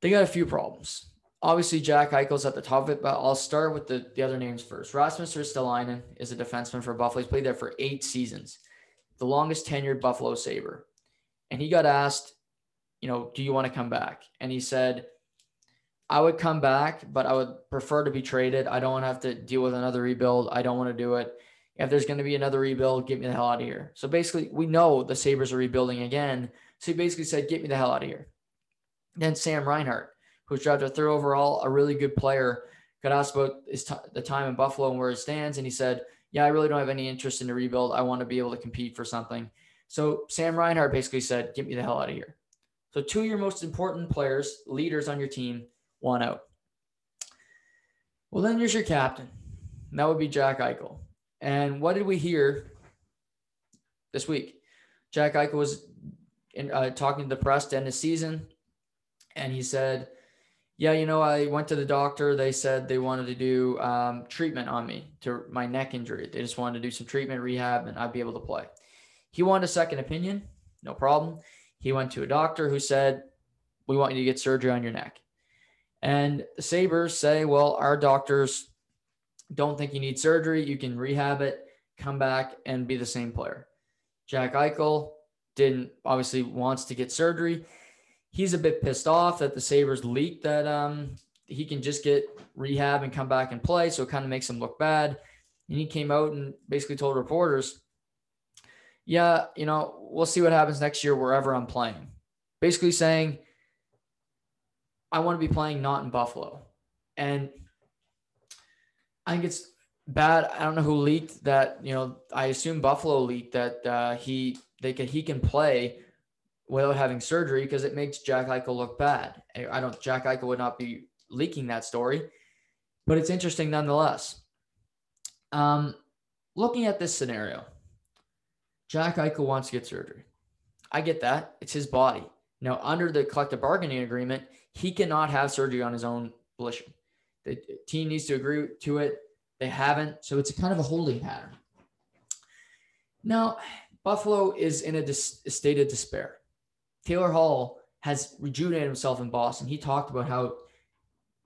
they got a few problems. Obviously, Jack Eichel's at the top of it, but I'll start with the, the other names first. Rasmus Ristolainen is a defenseman for Buffalo. He's played there for eight seasons, the longest tenured Buffalo Sabre. And he got asked, you know, do you want to come back? And he said, I would come back, but I would prefer to be traded. I don't want to have to deal with another rebuild. I don't want to do it. If there's going to be another rebuild, get me the hell out of here. So basically, we know the Sabres are rebuilding again. So he basically said, Get me the hell out of here. Then Sam Reinhart, who's drafted third overall, a really good player, got asked about his t- the time in Buffalo and where he stands. And he said, Yeah, I really don't have any interest in the rebuild. I want to be able to compete for something. So Sam Reinhart basically said, Get me the hell out of here. So two of your most important players, leaders on your team, one out. Well, then here's your captain. And that would be Jack Eichel. And what did we hear this week? Jack Eichel was in, uh, talking to the press to end the season, and he said, "Yeah, you know, I went to the doctor. They said they wanted to do um, treatment on me to my neck injury. They just wanted to do some treatment, rehab, and I'd be able to play." He wanted a second opinion, no problem. He went to a doctor who said, "We want you to get surgery on your neck." And the Sabres say, "Well, our doctors don't think you need surgery. You can rehab it, come back, and be the same player." Jack Eichel didn't obviously wants to get surgery. He's a bit pissed off that the Sabres leaked that um, he can just get rehab and come back and play. So it kind of makes him look bad. And he came out and basically told reporters, yeah, you know, we'll see what happens next year wherever I'm playing. Basically saying, I want to be playing not in Buffalo. And I think it's bad. I don't know who leaked that. You know, I assume Buffalo leaked that uh, he they can he can play without having surgery because it makes Jack Eichel look bad. I don't. Jack Eichel would not be leaking that story, but it's interesting nonetheless. Um, looking at this scenario, Jack Eichel wants to get surgery. I get that. It's his body. Now, under the collective bargaining agreement, he cannot have surgery on his own volition. The team needs to agree to it. They haven't. So it's kind of a holding pattern. Now, Buffalo is in a, dis- a state of despair. Taylor Hall has rejuvenated himself in Boston. He talked about how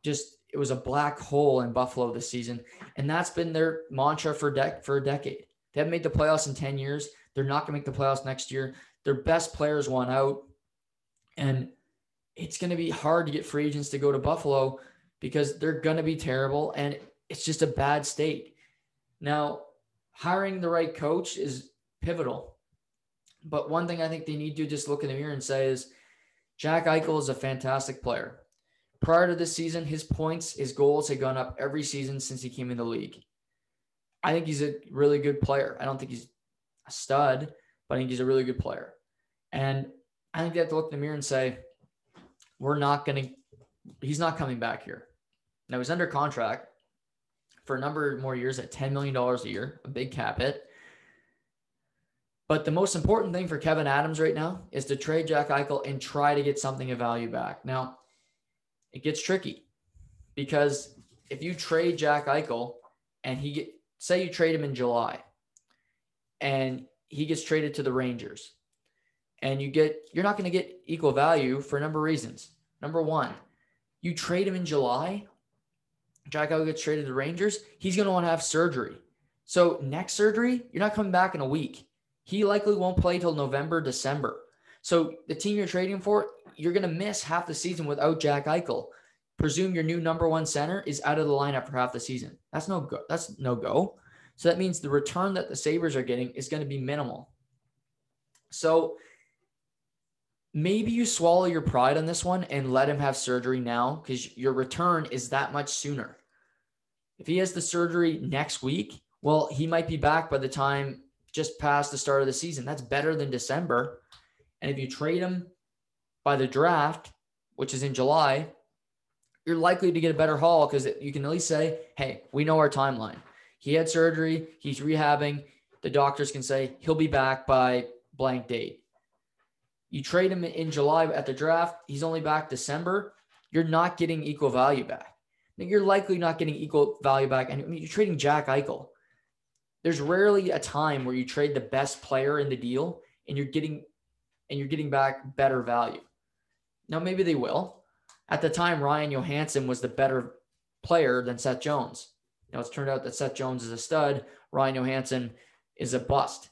just it was a black hole in Buffalo this season, and that's been their mantra for dec- for a decade. They haven't made the playoffs in 10 years. They're not going to make the playoffs next year. Their best players won out. And it's going to be hard to get free agents to go to Buffalo because they're going to be terrible and it's just a bad state. Now, hiring the right coach is pivotal. But one thing I think they need to just look in the mirror and say is Jack Eichel is a fantastic player. Prior to this season, his points, his goals had gone up every season since he came in the league. I think he's a really good player. I don't think he's a stud, but I think he's a really good player. And I think they have to look in the mirror and say, we're not going to, he's not coming back here. Now he's under contract for a number more years at $10 million a year, a big cap hit. But the most important thing for Kevyn Adams right now is to trade Jack Eichel and try to get something of value back. Now, it gets tricky because if you trade Jack Eichel and he get say you trade him in July and he gets traded to the Rangers and you get you're not going to get equal value for a number of reasons. Number 1, you trade him in July, Jack Eichel gets traded to the Rangers, he's going to want to have surgery. So next surgery, you're not coming back in a week. He likely won't play till November, December. So the team you're trading for, you're going to miss half the season without Jack Eichel. Presume your new number one center is out of the lineup for half the season. That's no go. That's no go. So that means the return that the Sabres are getting is going to be minimal. So maybe you swallow your pride on this one and let him have surgery now because your return is that much sooner. If he has the surgery next week, well, he might be back by the time just past the start of the season. That's better than December. And if you trade him by the draft, which is in July, you're likely to get a better haul because you can at least say, hey, we know our timeline. He had surgery, he's rehabbing. The doctors can say he'll be back by blank date. You trade him in July at the draft, he's only back December. You're not getting equal value back. You're likely not getting equal value back. And you're trading Jack Eichel. There's rarely a time where you trade the best player in the deal and you're getting and you're getting back better value. Now, maybe they will. At the time, Ryan Johansen was the better player than Seth Jones. Now, it's turned out that Seth Jones is a stud. Ryan Johansen is a bust.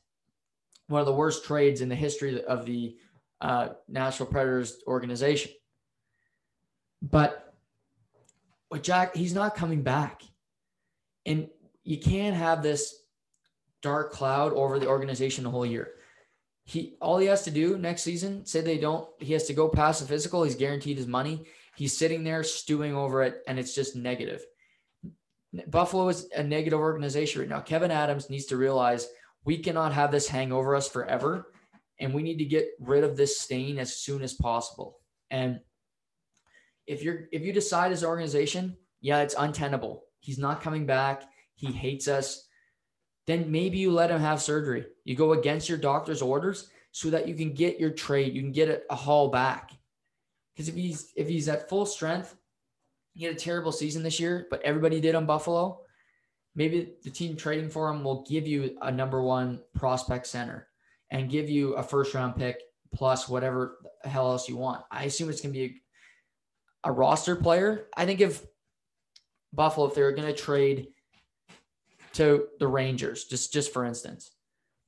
One of the worst trades in the history of the uh, Nashville Predators organization. But with Jack, he's not coming back. And you can't have this dark cloud over the organization the whole year he all he has to do next season, say they don't, he has to go past the physical. He's guaranteed his money. He's sitting there stewing over it, and it's just negative. Buffalo is a negative organization right now. Kevyn Adams needs to realize we cannot have this hang over us forever, and we need to get rid of this stain as soon as possible. And if you're if you decide as an organization, yeah, it's untenable. He's not coming back. He hates us then maybe you let him have surgery. You go against your doctor's orders so that you can get your trade, you can get a, a haul back. Because if he's if he's at full strength, he had a terrible season this year, but everybody did on Buffalo. Maybe the team trading for him will give you a number one prospect center and give you a first round pick plus whatever the hell else you want. I assume it's going to be a, a roster player. I think if Buffalo, if they're going to trade to the Rangers, just just for instance.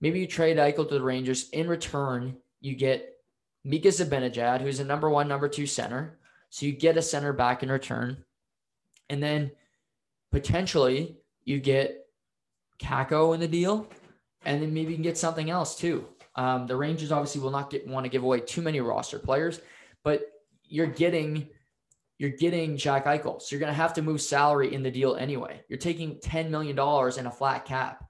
Maybe you trade Eichel to the Rangers. In return, you get Mika Zibanejad, who's a number one, number two center. So you get a center back in return. And then potentially you get Kakko in the deal. And then maybe you can get something else too. Um, the Rangers obviously will not get want to give away too many roster players, but you're getting you're getting Jack Eichel. So you're going to have to move salary in the deal anyway. You're taking $10 million in a flat cap.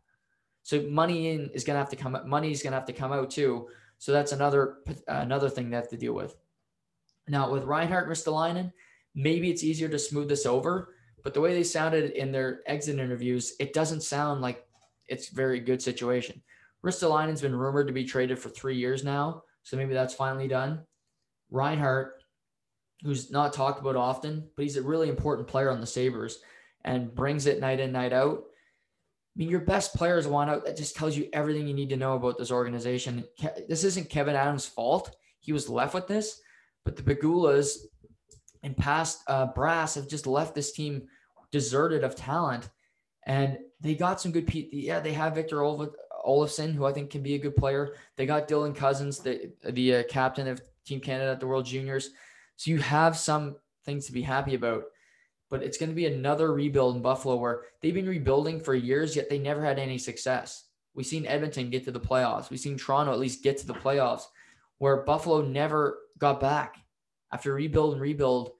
So money in is going to have to come money is going to have to come out too. So that's another another thing they have to deal with. Now with Reinhart and Ristolainen, maybe it's easier to smooth this over, but the way they sounded in their exit interviews, it doesn't sound like it's very good situation. Ristolainen's been rumored to be traded for three years now, so maybe that's finally done. Reinhart, who's not talked about often, but he's a really important player on the Sabres and brings it night in, night out. I mean, your best players want out. That just tells you everything you need to know about this organization. This isn't Kevyn Adams' fault. He was left with this, but the Pegulas and past uh, brass have just left this team deserted of talent. And they got some good people. Yeah, they have Victor Olofsson, who I think can be a good player. They got Dylan Cozens, the the uh, captain of Team Canada at the World Juniors. So you have some things to be happy about but it's going to be another rebuild in Buffalo where they've been rebuilding for years, yet they never had any success. We've seen Edmonton get to the playoffs. We've seen Toronto at least get to the playoffs, where Buffalo never got back after rebuild and rebuild.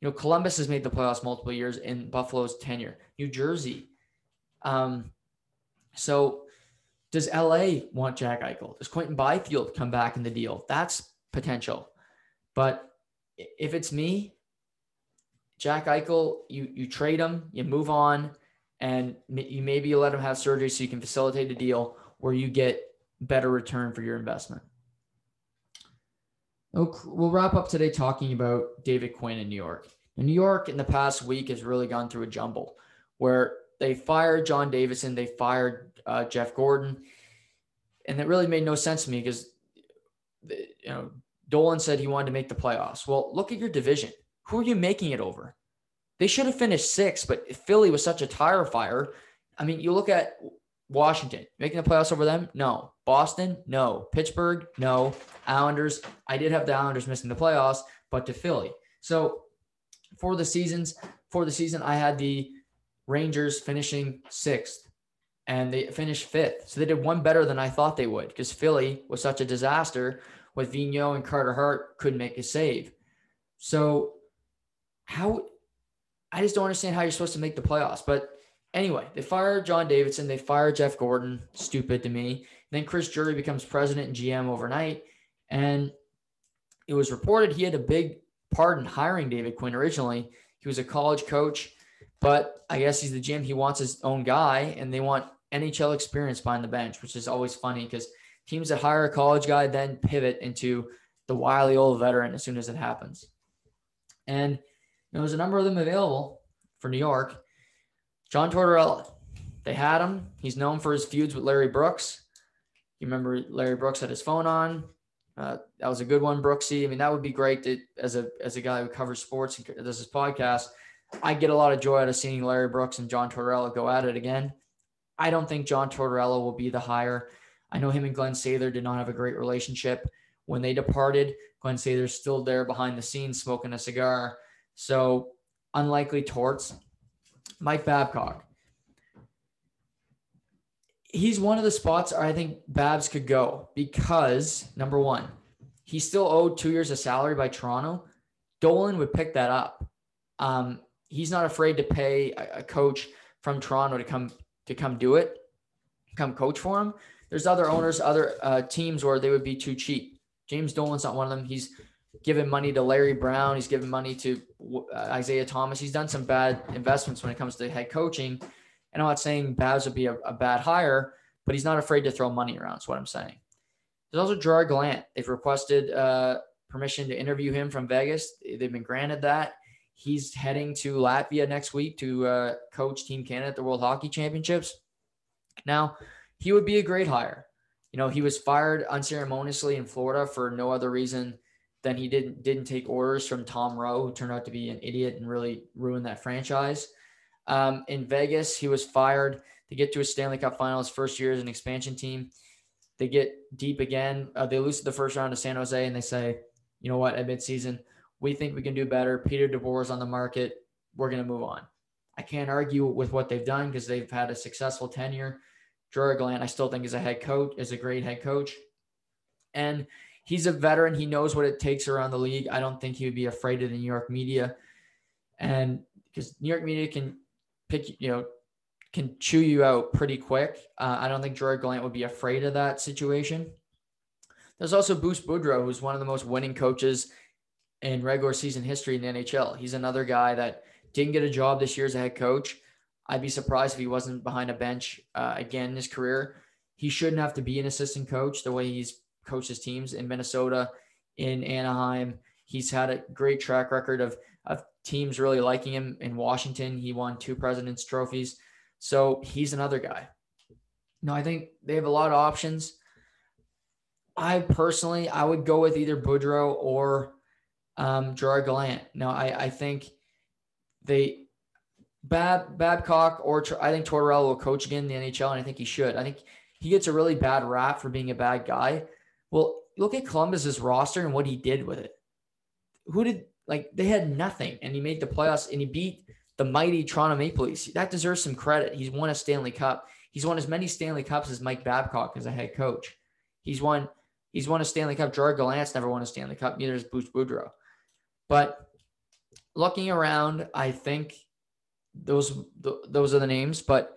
You know, Columbus has made the playoffs multiple years in Buffalo's tenure. New Jersey. Um, so does LA want Jack Eichel? Does Quinton Byfield come back in the deal? That's potential. But if it's me, Jack Eichel, you you trade him, you move on, and you maybe you let him have surgery so you can facilitate a deal where you get better return for your investment. Okay, we'll wrap up today talking about David Quinn in New York. New York, in the past week, has really gone through a jumble where they fired John Davidson, they fired uh, Jeff Gorton, and it really made no sense to me because you know Dolan said he wanted to make the playoffs. Well, look at your division. Who are you making it over? They should have finished sixth, but Philly was such a tire fire. I mean, you look at Washington making the playoffs over them. No. Boston. No. Pittsburgh. No. Islanders. I did have the Islanders missing the playoffs, but to Philly. So for the seasons, for the season, I had the Rangers finishing sixth, and they finished fifth. So they did one better than I thought they would because Philly was such a disaster with Vigneault and Carter Hart couldn't make a save. So how I just don't understand how you're supposed to make the playoffs. But anyway, they fire John Davidson, they fire Jeff Gorton, stupid to me. And then Chris Drury becomes president and GM overnight. And it was reported he had a big part in hiring David Quinn originally. He was a college coach, but I guess he's the GM. He wants his own guy, and they want NHL experience behind the bench, which is always funny because teams that hire a college guy then pivot into the wily old veteran as soon as it happens. And there was a number of them available for New York. John Tortorella, they had him. He's known for his feuds with Larry Brooks. You remember Larry Brooks had his phone on. Uh, that was a good one, Brooksy. I mean, that would be great to, as a as a guy who covers sports and does his podcast. I get a lot of joy out of seeing Larry Brooks and John Tortorella go at it again. I don't think John Tortorella will be the hire. I know him and Glenn Sather did not have a great relationship when they departed. Glenn Sather's still there behind the scenes smoking a cigar. So unlikely torts. Mike Babcock. He's one of the spots I think Babs could go because number one, he still owed two years of salary by Toronto. Dolan would pick that up. Um, he's not afraid to pay a, a coach from Toronto to come to come do it, come coach for him. There's other owners, other uh, teams where they would be too cheap. James Dolan's not one of them. He's given money to Larry Brown. He's given money to uh, Isiah Thomas. He's done some bad investments when it comes to head coaching. And I'm not saying Babs would be a, a bad hire, but he's not afraid to throw money around. Is what I'm saying. There's also Gerard Gallant. They've requested uh, permission to interview him from Vegas. They've been granted that. He's heading to Latvia next week to uh, coach Team Canada at the World Hockey Championships. Now, he would be a great hire. You know, he was fired unceremoniously in Florida for no other reason than he didn't didn't take orders from Tom Rowe, who turned out to be an idiot and really ruined that franchise. Um, in Vegas, he was fired to get to a Stanley Cup Finals first year as an expansion team. They get deep again. Uh, they lose the first round to San Jose, and they say, "You know what? At midseason, we think we can do better. Peter DeBoer is on the market. We're going to move on." I can't argue with what they've done because they've had a successful tenure. Gallant, I still think is a head coach, is a great head coach, and he's a veteran. He knows what it takes around the league. I don't think he would be afraid of the New York media. and because New York media can pick, you know, can chew you out pretty quick. Uh, I don't think Gerard Gallant would be afraid of that situation. There's also Bruce Boudreau, who's one of the most winning coaches in regular season history in the NHL. He's another guy that didn't get a job this year as a head coach. I'd be surprised if he wasn't behind a bench uh, again in his career. He shouldn't have to be an assistant coach the way he's coached his teams in Minnesota, in Anaheim. He's had a great track record of, of teams really liking him in Washington. He won two President's trophies. So he's another guy. No, I think they have a lot of options. I personally, I would go with either Boudreau or um, Gerard Gallant. Now, I, I think they Bab Babcock or I think Tortorella will coach again in the NHL, and I think he should. I think he gets a really bad rap for being a bad guy. Well, look at Columbus's roster and what he did with it. Who did like they had nothing, and he made the playoffs, and he beat the mighty Toronto Maple Leafs. That deserves some credit. He's won a Stanley Cup. He's won as many Stanley Cups as Mike Babcock as a head coach. He's won. He's won a Stanley Cup. Gerard Gallant's never won a Stanley Cup. Neither has Bruce Boudreau. But looking around, I think those those are the names. But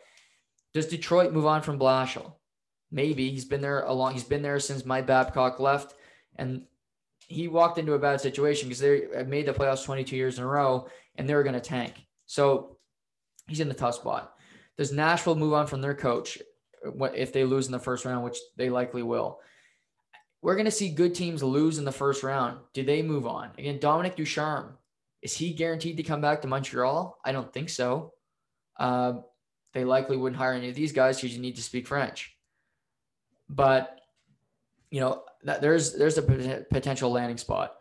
does Detroit move on from Blashill? Maybe he's been there a long. He's been there since Mike Babcock left, and he walked into a bad situation because they made the playoffs 22 years in a row, and they were going to tank. So he's in the tough spot. Does Nashville move on from their coach uh, if they lose in the first round, which they likely will? We're going to see good teams lose in the first round. Do they move on? Again, Dominic Ducharme, is he guaranteed to come back to Montreal? I don't think so. Uh, they likely wouldn't hire any of these guys because you need to speak French. But you know, that there's there's a potential landing spot.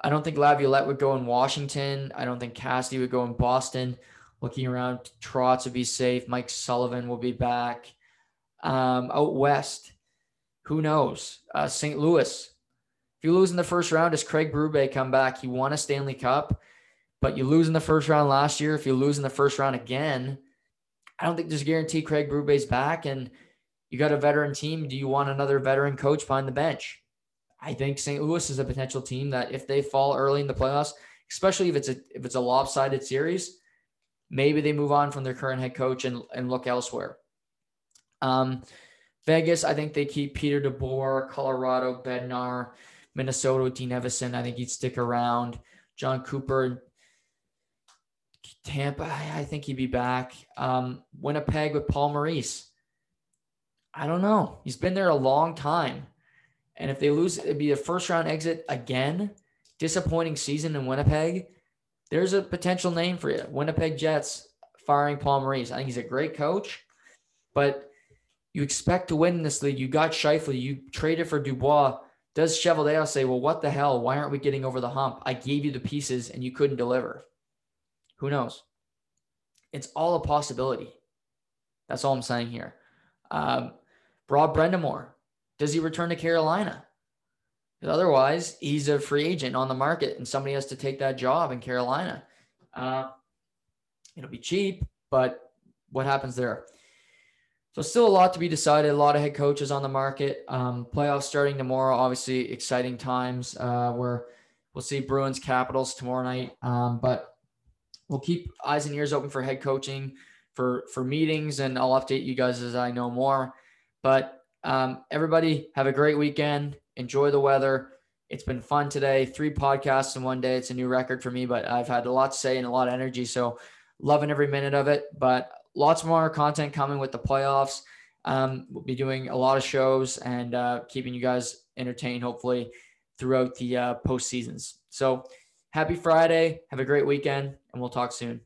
I don't think Laviolette would go in Washington. I don't think Cassidy would go in Boston. Looking around, Trotz would be safe. Mike Sullivan will be back. Um, out west, who knows? Uh, St. Louis. If you lose in the first round, does Craig Berube come back? He won a Stanley Cup, but you lose in the first round last year. If you lose in the first round again, I don't think there's a guarantee Craig Berube's back. And you got a veteran team. Do you want another veteran coach behind the bench? I think St. Louis is a potential team that if they fall early in the playoffs, especially if it's a if it's a lopsided series, maybe they move on from their current head coach and, and look elsewhere. Um, Vegas, I think they keep Peter DeBoer, Colorado, Bednar, Minnesota with Dean Evason. I think he'd stick around. Jon Cooper, Tampa, I think he'd be back. Um, Winnipeg with Paul Maurice. I don't know. He's been there a long time. And if they lose, it'd be a first round exit again. Disappointing season in Winnipeg. There's a potential name for you. Winnipeg Jets firing Paul Maurice. I think he's a great coach, but you expect to win this league. You got Scheifele. You traded for Dubois. Does Cheveldayoff say, well, what the hell? Why aren't we getting over the hump? I gave you the pieces and you couldn't deliver. Who knows? It's all a possibility. That's all I'm saying here. Um, Rob Brind'Amour, does he return to Carolina? Otherwise, he's a free agent on the market, and somebody has to take that job in Carolina. Uh, it'll be cheap, but what happens there? So still a lot to be decided. A lot of head coaches on the market. Um, playoffs starting tomorrow. Obviously, exciting times uh, where we'll see Bruins Capitals tomorrow night. Um, but we'll keep eyes and ears open for head coaching, for for meetings, and I'll update you guys as I know more. But um, everybody, have a great weekend. Enjoy the weather. It's been fun today. Three podcasts in one day. It's a new record for me, but I've had a lot to say and a lot of energy. So, loving every minute of it. But lots more content coming with the playoffs. Um, we'll be doing a lot of shows and uh, keeping you guys entertained, hopefully, throughout the uh, post seasons. So, happy Friday. Have a great weekend, and we'll talk soon.